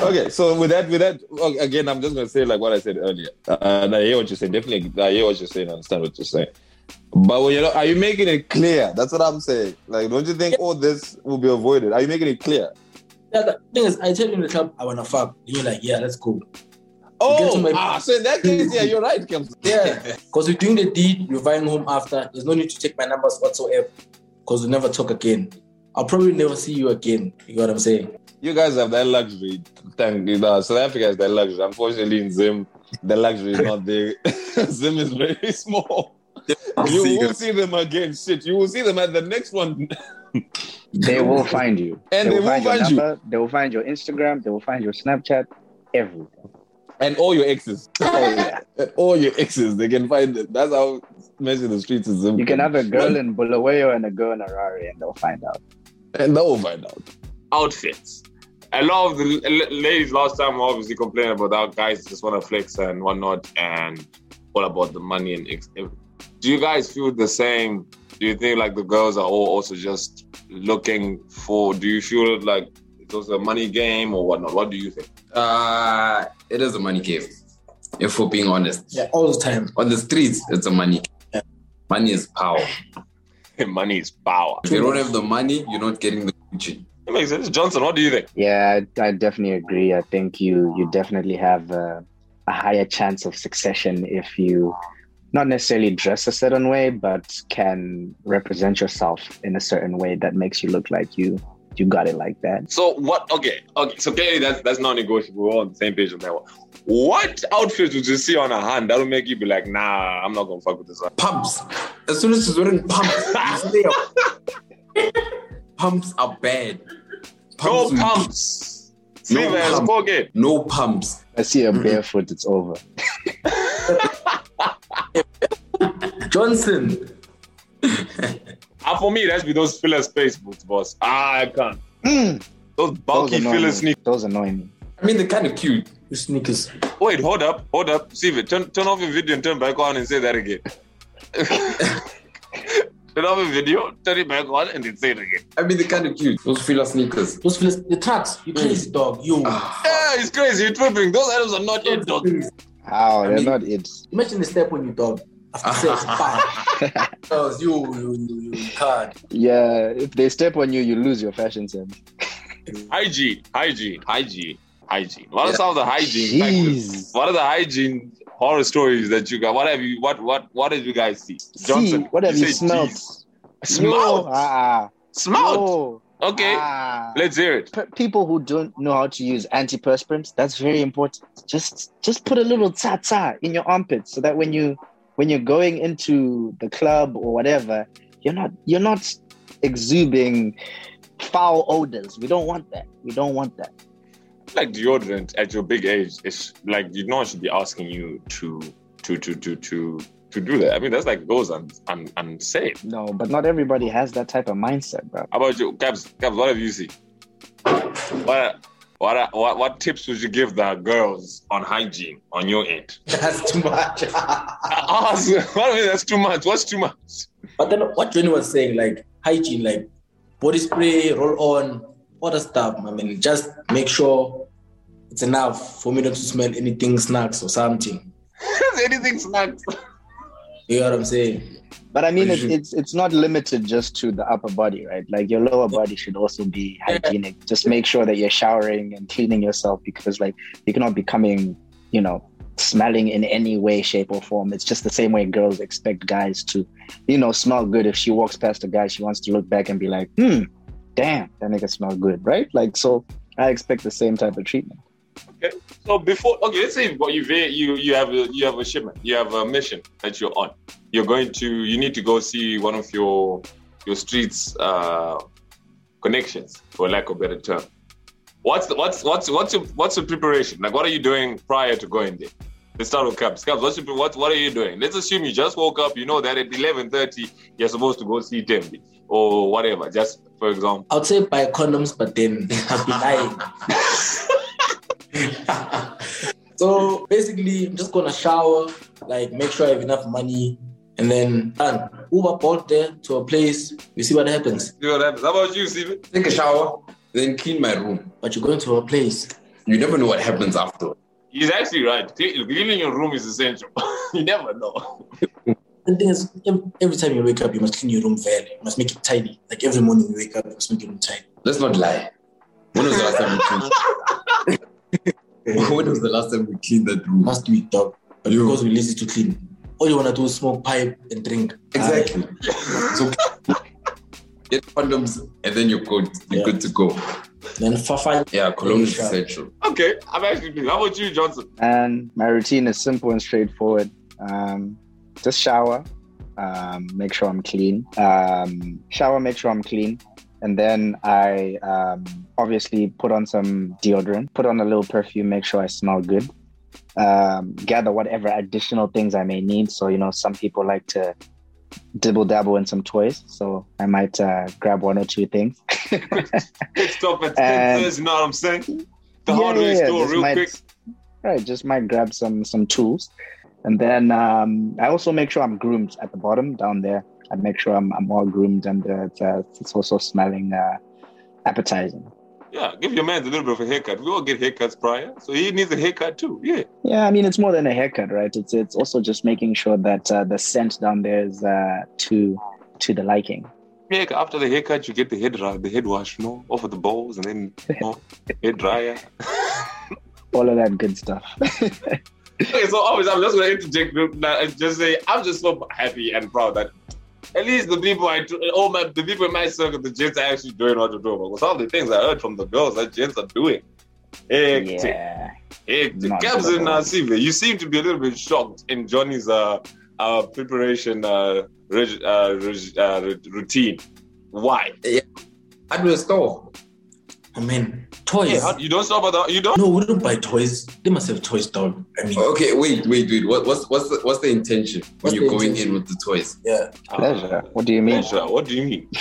S2: Okay, so with that, with that, again, I'm just gonna say like what I said earlier. Uh, and I hear what you're saying. Definitely, I hear what you're saying. I understand what you're saying. But when you know, are you making it clear? That's what I'm saying. Like, don't you think all this will be avoided? Are you making it clear?
S5: Yeah, the thing is, I tell you in the club, I wanna fuck. And you're like, yeah, let's go.
S2: Oh,
S5: my-
S2: ah, so in that case, yeah, you're right, Kemp.
S5: Yeah, because we're doing the deed, you're me home after. There's no need to take my numbers whatsoever, because we never talk again. I'll probably never see you again. You know what I'm saying?
S2: You guys have that luxury. Thank you. South Africa has that luxury. Unfortunately, in Zim, the luxury is not there. Zim is very small. You
S4: See,
S2: will see them again. Shit, you will see them at the next one.
S3: They will find you.
S2: And they will
S3: your
S2: find you.
S3: number. They will find your Instagram. They will find your Snapchat. Everything.
S2: and all your exes.
S3: Oh, yeah.
S2: And all your exes, they can find it. That's how messy the streets is.
S3: You can have a girl in Bulawayo and a girl in Harare, and they'll find out.
S2: And they'll find out. Outfits. A lot of the ladies last time were obviously complaining about how guys just want to flex and whatnot, and all about the money and. Ex- do you guys feel the same? Do you think like the girls are all also just looking for? Do you feel like it was a money game or whatnot? What do you think?
S4: Uh, it is a money game. If we're being honest,
S5: Yeah, all the time.
S4: on the streets, it's a money. game. Money is power.
S2: money is power.
S4: If you don't have the money, you're not getting the Gucci.
S2: That makes sense. Johnson, what do you think?
S3: Yeah, I, I definitely agree. I think you you definitely have a, a higher chance of succession if you not necessarily dress a certain way, but can represent yourself in a certain way that makes you look like you you got it like that.
S2: So what? Okay, okay. So clearly that's that's not negotiable. We're all on the same page on that one. What outfit would you see on a hand that'll make you be like, nah, I'm not gonna fuck with this one?
S4: Pumps. As soon as she's wearing pumps, you see they are- pumps are bad.
S2: No
S4: will-
S2: pumps. See,
S4: No
S2: man,
S4: pump.
S2: spoke it.
S4: No pumps.
S3: I see a barefoot, it's over.
S5: Johnson.
S2: Ah, for me, that's be those Fila space boots, boss. Ah, I can't.
S3: Mm,
S2: Those
S3: those
S2: bulky
S3: annoy
S2: Fila
S3: me.
S2: sneakers.
S3: Those annoy me.
S4: I mean, they're kind of cute.
S5: Your sneakers.
S2: Wait, hold up, hold up. See it. Turn turn off your video and turn back on and say that again. turn off your video, turn it back on, and then say it again.
S4: I mean, they're kind of cute. Those Fila sneakers.
S5: Those feelings, the tracks. You crazy dog. You.
S4: Ah,
S2: Yeah, it's crazy. You're tripping. Those items are not it, dog.
S3: How? They're
S4: mean-
S3: not it.
S5: Imagine the step on you, dog. After sex, bam. Girls, you, you, you, you can't.
S3: Yeah, if they step on you, you lose your fashion sense.
S2: Hygiene, hygiene, hygiene, hygiene. What are
S4: Yeah.
S2: some of the hygiene? factors? What are the hygiene horror stories that you got? What have you? What what what did you guys see?
S3: See, what have you,
S2: say
S3: smelled?
S2: jeez.
S3: No,
S2: Smelled?
S3: ah,
S2: Smelled.
S3: no.
S2: Okay,
S3: Ah.
S2: let's hear it.
S3: P- people who don't know how to use antiperspirant that's very important just just put a little ta ta in your armpits so that when you when you're going into the club or whatever you're not you're not exuding foul odors we don't want that we don't want that
S2: Like deodorant at your big age, it's like you know one should be asking you to to to to to to do that. I mean, that's like goes un, un, unsaid.
S3: no but not everybody has that type of mindset bro
S2: How about you, Cabs? Cabs, what have you seen? What what what what tips would you give the girls on hygiene on your end?
S5: That's too much.
S2: Ask, what I mean, that's too much. What's too much?
S5: but then what Johnny was saying, like hygiene, like body spray, roll on, all the stuff. I mean, just make sure it's enough for me not to smell anything snacks or something.
S2: Anything snacks.
S5: You know what I'm saying?
S3: but i mean it's, it's it's not limited just to the upper body right like your lower body should also be hygienic just make sure that you're showering and cleaning yourself because like you cannot be coming you know smelling in any way shape or form it's just the same way girls expect guys to you know smell good if she walks past a guy she wants to look back and be like hmm damn that nigga smell good right like so i expect the same type of treatment Okay.
S2: So before, okay, let's say what you you you have a, you have a shipment, you have a mission that you're on. You're going to you need to go see one of your your streets uh, connections, for lack of a better term. What's the what's what's what's your what's your preparation? Like, what are you doing prior to going there? Let's start with Caps. Caps, what's your, what what are you doing? Let's assume you just woke up. You know that at eleven thirty you're supposed to go see Tembi or whatever. Just for example.
S5: I would say buy condoms, but then I'd be lying. so basically, I'm just gonna shower, like make sure I have enough money, and then done. Uber Bolt there to a place. We see what happens.
S2: See what happens. How about you, Steven?
S4: Take a shower, then clean my room.
S5: But you're going to a place.
S4: You never know what happens after.
S2: He's actually right. Cle- Cleaning your room is essential. you never know.
S5: The thing is, every time you wake up, you must clean your room fairly. You must make it tidy. Like every morning you wake up, you must make your room tidy.
S4: Let's not lie. When was the last time we cleaned? when was the last time we cleaned that room?
S5: must do it, dog. But
S4: You-
S5: because we're lazy to clean. All you wanna do is smoke pipe and drink.
S4: Exactly. so get condoms and then you're good. You're
S5: Yeah.
S4: good to go.
S5: Then Fafa,
S4: Yeah, cologne is
S5: Sure.
S4: essential.
S2: Okay, I'm actually pleased. How about you, Johnson?
S3: and my routine is simple and straightforward um, just shower um, make sure i'm clean um, shower make sure i'm clean and then i um, obviously put on some deodorant put on a little perfume make sure i smell good um, gather whatever additional things I may need. So, you know, some people like to dibble dabble in some toys. So I might uh, grab one or two things.
S2: Quick stop at Spencer's, you know what I'm saying? The
S3: Yeah,
S2: hardware
S3: yeah,
S2: store, real
S3: might-
S2: quick.
S3: Right, just might grab some some tools, and then um, I also make sure I'm groomed at the bottom down there. I make sure I'm, I'm all groomed and uh, it's, uh, it's also smelling uh, appetizing.
S2: Yeah, give your man a little bit of a haircut. We all get haircuts prior, so he needs a haircut too. Yeah.
S3: Yeah, I mean it's more than a haircut, right? It's it's also just making sure that uh, the scent down there is uh, to to the liking.
S2: Yeah, after the haircut, you get the head dry, the head wash, you know, off of the balls, and then you know, hair dryer.
S3: All of that good stuff.
S2: Okay, so obviously, I'm just going to interject now and just say I'm just so happy and proud that at least the people I, all my, the people in my circle, the gents are actually doing what to do. Because all the things I heard from the girls that gents are doing. Hectic,
S3: yeah.
S2: hectic.
S3: Not
S2: Gabs
S3: good
S2: and uh, you seem to be a little bit shocked in Johnny's uh, uh, preparation uh, reg, uh, reg, uh, r- routine. Why?
S4: Hardware store.
S5: I mean, toys.
S2: Yeah, how- you don't stop at the, you don't.
S5: no, we don't buy toys. They must have toys down. I mean,
S4: Okay, wait, wait, wait. What, what's what's the what's the intention when
S5: What's
S4: you're going
S5: intention?
S4: in with the toys?
S5: yeah.
S3: Pleasure. What do you mean?
S2: Pleasure. What do you mean?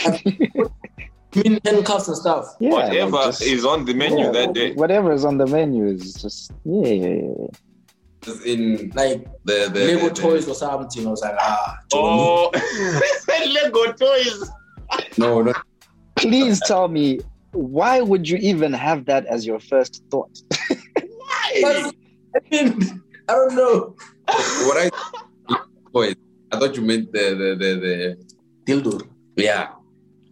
S5: I mean, handcuffs and stuff.
S3: Yeah, like
S2: Whatever
S3: just-
S2: is on the menu
S3: yeah,
S2: that day.
S3: Whatever is on the menu is just yeah, yeah, yeah, yeah.
S4: In
S5: Like
S4: the the,
S5: Lego
S4: the, the-
S5: toys or something. I was like, ah, Johnny.
S2: Oh, Lego toys.
S4: No, no.
S3: Please tell me why would you even have that as your first thought?
S5: But, I mean, I don't know.
S4: What I toys. I thought you meant the the the,
S5: Dildo.
S4: the yeah.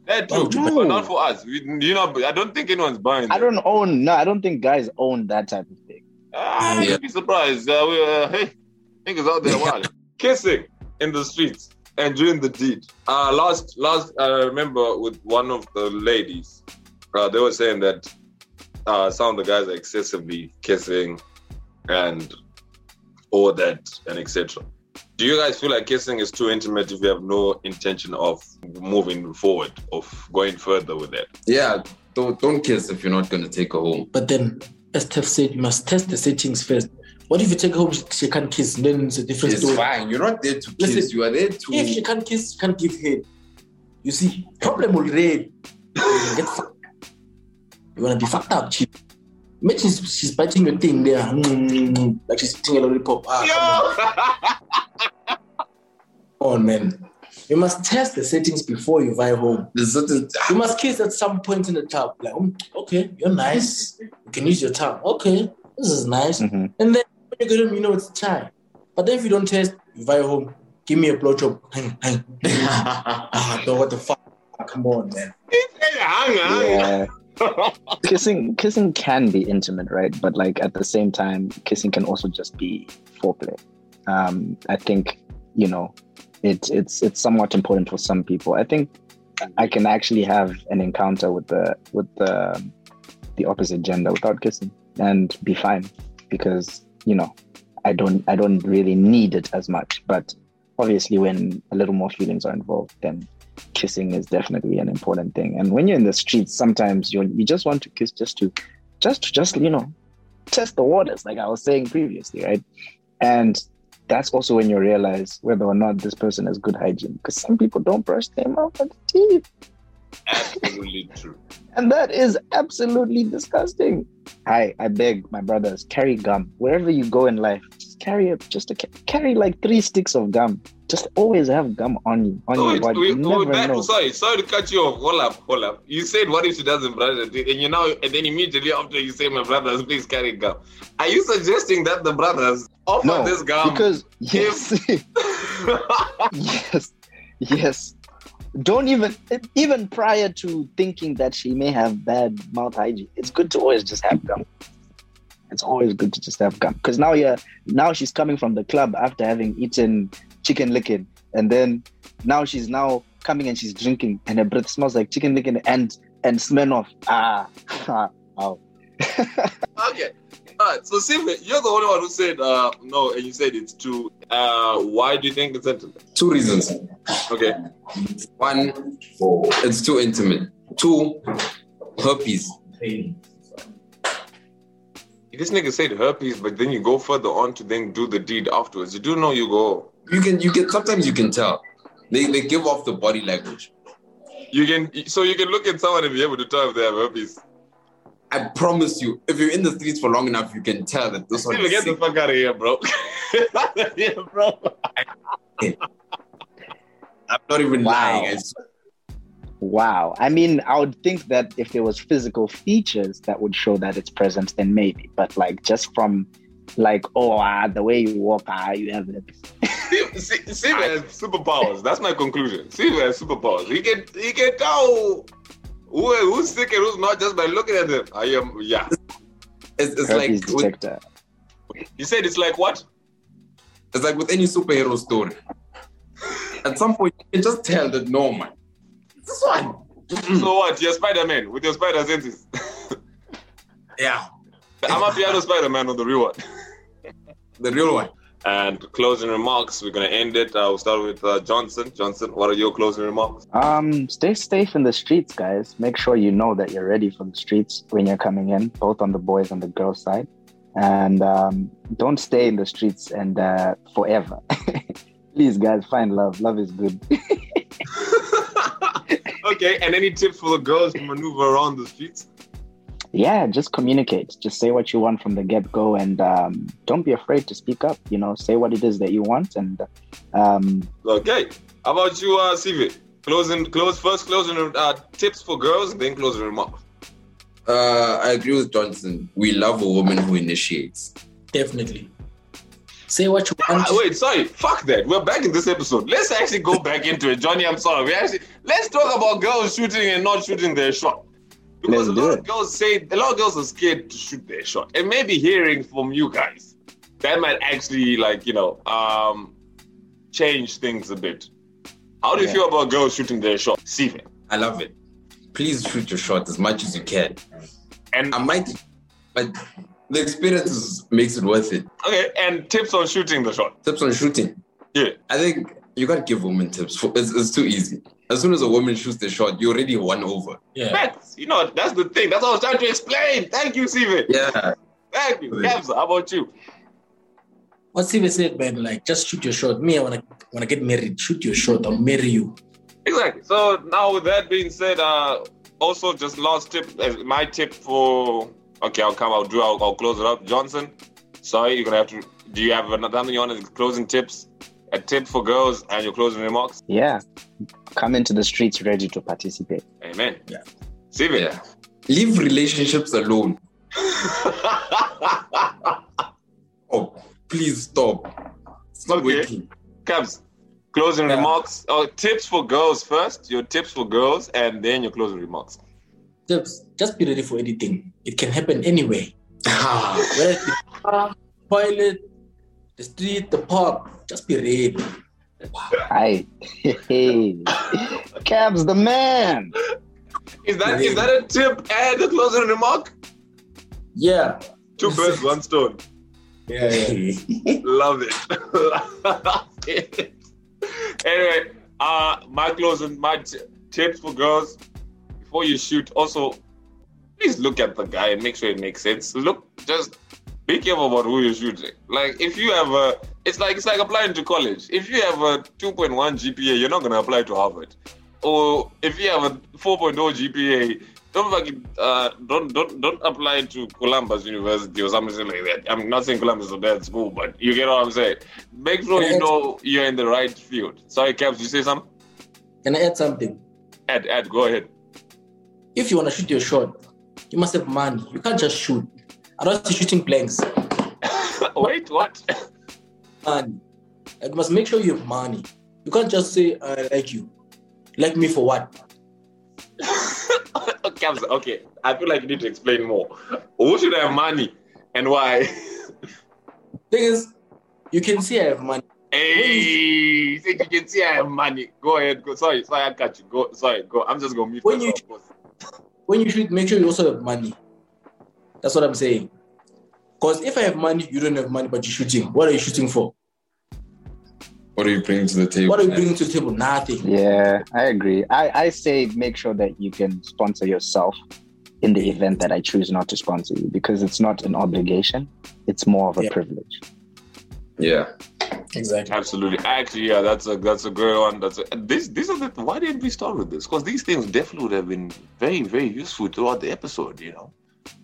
S2: That too,
S3: Oh,
S2: but not for us. We, you know, I don't think anyone's buying.
S3: I
S2: them.
S3: don't own no, I don't think guys own that type of thing.
S2: Ah,
S4: Yeah.
S2: You'd be surprised. Uh, we, uh, hey, niggas out there wild. Kissing in the streets and doing the deed. Uh, last, last, I remember with one of the ladies, uh, they were saying that uh, some of the guys are excessively kissing and all that and etc. Do you guys feel like kissing is too intimate if you have no intention of moving forward, of going further with that?
S4: Yeah. Don't don't kiss if you're not gonna take her home.
S5: But then, as Steph said, you must test the settings first. What if you take her home, she, she can't kiss? Then it's a different
S4: It's
S5: story.
S4: fine. You're not there to
S5: Listen,
S4: kiss. You are there to.
S5: If she can't kiss, she can't give head. You see, problem already. You get fucked. You wanna be fucked up, chief. Imagine she's, she's biting your thing there, mm, like she's eating a lollipop. Ah, come on, man. You must test the settings before you buy home.
S4: Certain.
S5: You must kiss at some point in the tub. Like, mm, okay, you're nice. You can use your tongue. Okay, this is nice.
S3: Mhm.
S5: And then when you get home, you know it's time. But then if you don't test, you buy home, give me a blowjob. Hang, hang. ah, no, what the fuck? Come on, man.
S2: hang on.
S3: Yeah. kissing kissing can be intimate, right? But like at the same time, kissing can also just be foreplay. Um, I think, you know, it's it's it's somewhat important for some people. I think I can actually have an encounter with the with the the opposite gender without kissing and be fine because you know I don't I don't really need it as much. But obviously, when a little more feelings are involved, then kissing is definitely an important thing. And when you're in the streets, sometimes you you just want to kiss just to just to just you know test the waters, like I was saying previously, right? And that's also when you realize whether or not this person has good hygiene, because some people don't brush their mouth and teeth.
S2: Absolutely true.
S3: And that is absolutely disgusting. I I beg my brothers, carry gum wherever you go in life. Just carry it. Just a, carry like three sticks of gum. Just always have gum on you. On
S2: Oh,
S3: your body. You never
S2: that-
S3: know.
S2: sorry, sorry to cut you off. Hold up, hold up. You said what if she doesn't brush her teeth, and you know, and then immediately after you say, "My brothers, please carry gum." Are you suggesting that the brothers offer
S3: No,
S2: this gum?
S3: because yes, yes, yes. Don't even even prior to thinking that she may have bad mouth hygiene, it's good to always just have gum. It's always good to just have gum because now you're now she's coming from the club after having eaten chicken licken, and then now she's now coming and she's drinking, and her breath smells like chicken licken and and Smirnoff. Ah, ah, wow.
S2: okay. All right. So, Sylvia, you're the only one who said uh, no, and you said it's true. Uh, why do you think it's intimate?
S4: Two reasons.
S2: Okay.
S4: One, it's too intimate. Two, herpes.
S2: Is This nigga said herpes, but then you go further on to then do the deed afterwards. You do know you go.
S4: You can you can sometimes you can tell. They they give off the body language.
S2: You can so you can look at someone and be able to tell if they have herpes.
S4: I promise you, if you're in the streets for long enough, you can tell that this one.
S2: Steven,
S4: is
S2: get the fuck out of here, bro. yeah, bro.
S4: I'm not even
S3: Wow.
S4: lying. I swear.
S3: Wow. I mean, I would think that if there was physical features that would show that it's present, then maybe. But like just from like, oh, ah, the way you walk, ah, you have it.
S2: Steve, Steve Steve has superpowers. That's my conclusion. Steve has superpowers. He can he can tell who, who's sick and who's not just by looking at them. I am yeah.
S4: It's, it's
S3: herpes
S4: like with.
S2: You said it's like what?
S4: it's like with any superhero story. At some point, you can just tell that no man. This one.
S2: So what? You're Spider-Man with your spider senses.
S4: Yeah,
S2: I'm a piano Spider-Man on the real one.
S4: the real one.
S2: And closing remarks, we're gonna end it. Uh, we'll start with uh, Johnson. Johnson, what are your closing remarks?
S3: Um, stay safe in the streets, guys. Make sure you know that you're ready for the streets when you're coming in, both on the boys and the girls side. And um, don't stay in the streets and uh, forever. Please, guys, find love. Love is good.
S2: Okay, and any tip for the girls to maneuver around the streets?
S3: yeah, just communicate. Just say what you want from the get go, and um, don't be afraid to speak up. You know, say what it is that you want, and um,
S2: Okay. How about you, uh, Sive? Closing, close first. Closing uh, tips for girls, then closing remarks.
S4: Uh, I agree with Johnson. We love a woman who initiates.
S5: Definitely. Say what you
S2: Ah,
S5: want.
S2: wait, sorry. Fuck that. We're back in this episode. Let's actually go back into it, Johnny. I'm sorry. We actually let's talk about girls shooting and not shooting their shot. Because
S3: Let's
S2: a lot of girls say a lot of girls are scared to shoot their shot, and maybe hearing from you guys that might actually like you know um change things a bit. How do you
S3: Yeah.
S2: feel about girls shooting their shot, Steven?
S4: I love it. Please shoot your shot as much as you can.
S2: And
S4: I might, but the experience makes it worth it.
S2: okay, and tips on shooting the shot.
S4: Tips on shooting.
S2: Yeah.
S4: I think you can't give women tips. For, it's, it's too easy. As soon as a woman shoots the shot, you already won over.
S5: Yeah.
S2: Facts. You know, that's the thing. That's what I was trying to explain. Thank you, Steven.
S4: Yeah.
S2: Thank you.
S4: Yeah.
S2: Kabza, how about you?
S5: What Steven said, man, like just shoot your shot. Me, I wanna wanna get married. Shoot your shot, I'll marry you.
S2: Exactly. So now with that being said, uh also just last tip as my tip for okay, I'll come, I'll do I'll, I'll close it up. Johnson, sorry, you're gonna have to do you have another something you want closing tips? A tip for girls and your closing remarks?
S3: yeah, come into the streets ready to participate.
S2: Amen.
S5: Yeah.
S2: Steven.
S4: Yeah. Leave relationships alone. Oh, please stop. It's not
S2: Okay.
S4: working.
S2: Cabs, closing
S5: Yeah.
S2: remarks. Oh, tips for girls first. Your tips for girls, and then your closing remarks.
S5: Just, just be ready for anything. It can happen anywhere. Whether it's car, toilet, the street, the park. Just be ready.
S3: Hi, hey, Cabs, the man.
S2: Is that is that a tip and a closing remark?
S5: Yeah.
S2: Two birds, one stone.
S5: Yeah, yeah.
S2: Love it. Love it. Anyway, uh, my closing, my t- tips for girls before you shoot. Also, please look at the guy and make sure it makes sense. Look, just be careful about who you're shooting. Like, if you have a, it's like it's like applying to college. If you have a 2.1 GPA, you're not gonna apply to Harvard. Or if you have a 4.0 GPA, don't fucking uh, don't don't don't apply to Columbus University or something like that. I'm not saying Columbus is a bad school, but you get what I'm saying. Make sure you know you're in the right field. Sorry, Caps, you say something?
S5: Can I add something?
S2: Ed, Ed, go ahead.
S5: If you wanna shoot your shot, you must have money. You can't just shoot. I don't see shooting blanks.
S2: Wait, what?
S5: Money. You must make sure you have money. You can't just say I like you. Like me for what?
S2: Caps, okay. I feel like you need to explain more. Who should have money and why?
S5: Thing is, you can see I have money.
S2: hey, think you can see I have money. Go ahead. Go. Sorry, sorry, I cut you. Go. Sorry, go. I'm just gonna mute
S5: When you-
S2: myself. boss.
S5: When you shoot, make sure you also have money. That's what I'm saying. Because if I have money, you don't have money, but you're shooting. What are you shooting for?
S4: What are you bringing to the table?
S5: What are you bringing to the table? Nothing.
S3: Yeah, I agree. I, I say make sure that you can sponsor yourself in the event that I choose not to sponsor you because it's not an obligation, it's more of a
S5: Yeah.
S3: privilege.
S4: Yeah.
S5: Exactly.
S2: Absolutely. Actually, yeah, that's a that's a great one. That's a, this. These are the. Why didn't we start with this? Because these things definitely would have been very very useful throughout the episode. You know,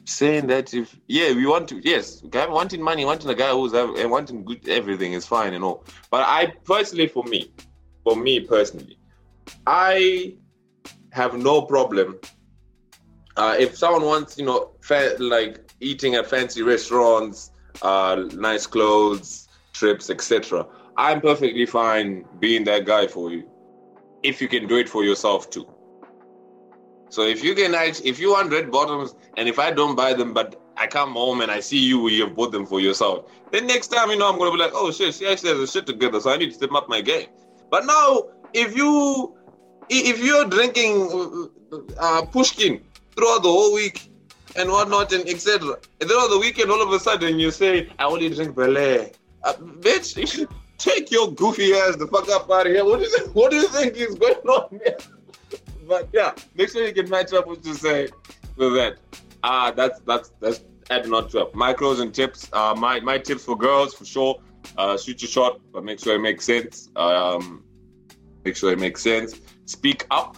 S2: saying that if yeah we want to yes wanting money wanting a guy who's have, and wanting good everything is fine and all. But I personally, for me, for me personally, I have no problem. Uh, if someone wants, you know, fa- like eating at fancy restaurants, uh, nice clothes, trips, etc. I'm perfectly fine being that guy for you, if you can do it for yourself too. So if you can, if you want red bottoms, and if I don't buy them, but I come home and I see you, you have bought them for yourself. Then next time, you know, I'm gonna be like, oh shit, she actually has a shit together, so I need to step up my game. But now, if you, if you're drinking uh, Pushkin throughout the whole week and whatnot and etc. And then on the weekend, all of a sudden, you say, I only drink Bel uh, bitch, take your goofy ass the fuck up out of here. What do you, what do you think is going on here? But yeah, make sure you can match up what you say with that. Ah, that's that's that's adding on to it. Micros and tips. Uh, my my tips for girls for sure. Uh, shoot your shot, but make sure it makes sense. Um, make sure it makes sense. Speak up,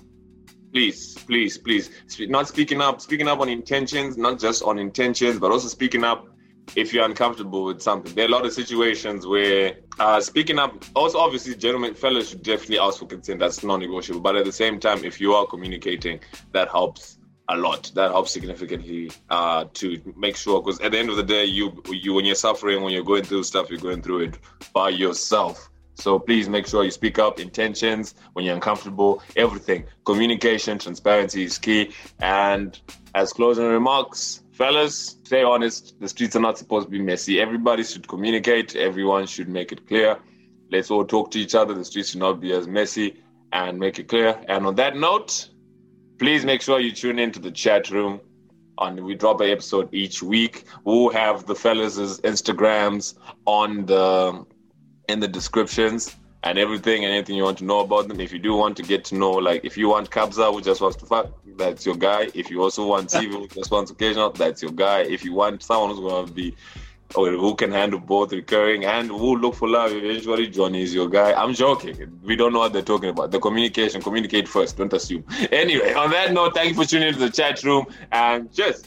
S2: please, please, please. Spe- Not speaking up, speaking up on intentions, not just on intentions, but also speaking up if you're uncomfortable with something. There are a lot of situations where uh, speaking up, also obviously, gentlemen, fellas should definitely ask for consent. That's non-negotiable. But at the same time, if you are communicating, that helps a lot. That helps significantly uh, to make sure. Because at the end of the day, you you when you're suffering, when you're going through stuff, you're going through it by yourself. So please make sure you speak up. Intentions when you're uncomfortable, everything. Communication, transparency is key. And as closing remarks, fellas, stay honest. The streets are not supposed to be messy. Everybody should communicate. Everyone should make it clear. Let's all talk to each other. The streets should not be as messy and make it clear. And on that note, please make sure you tune into the chat room. On we drop an episode each week. We'll have the fellas' Instagrams on the in the descriptions and everything and anything you want to know about them. If you do want to get to know, like if you want Kabza who just wants to fuck, that's your guy. If you also want TV who just wants occasional, that's your guy. If you want someone who's gonna be or who can handle both recurring and who look for love eventually, Johnny is your guy. I'm joking. We don't know what they're talking about. The communication, communicate first, don't assume. Anyway, on that note, thank you for tuning into the chat room and cheers.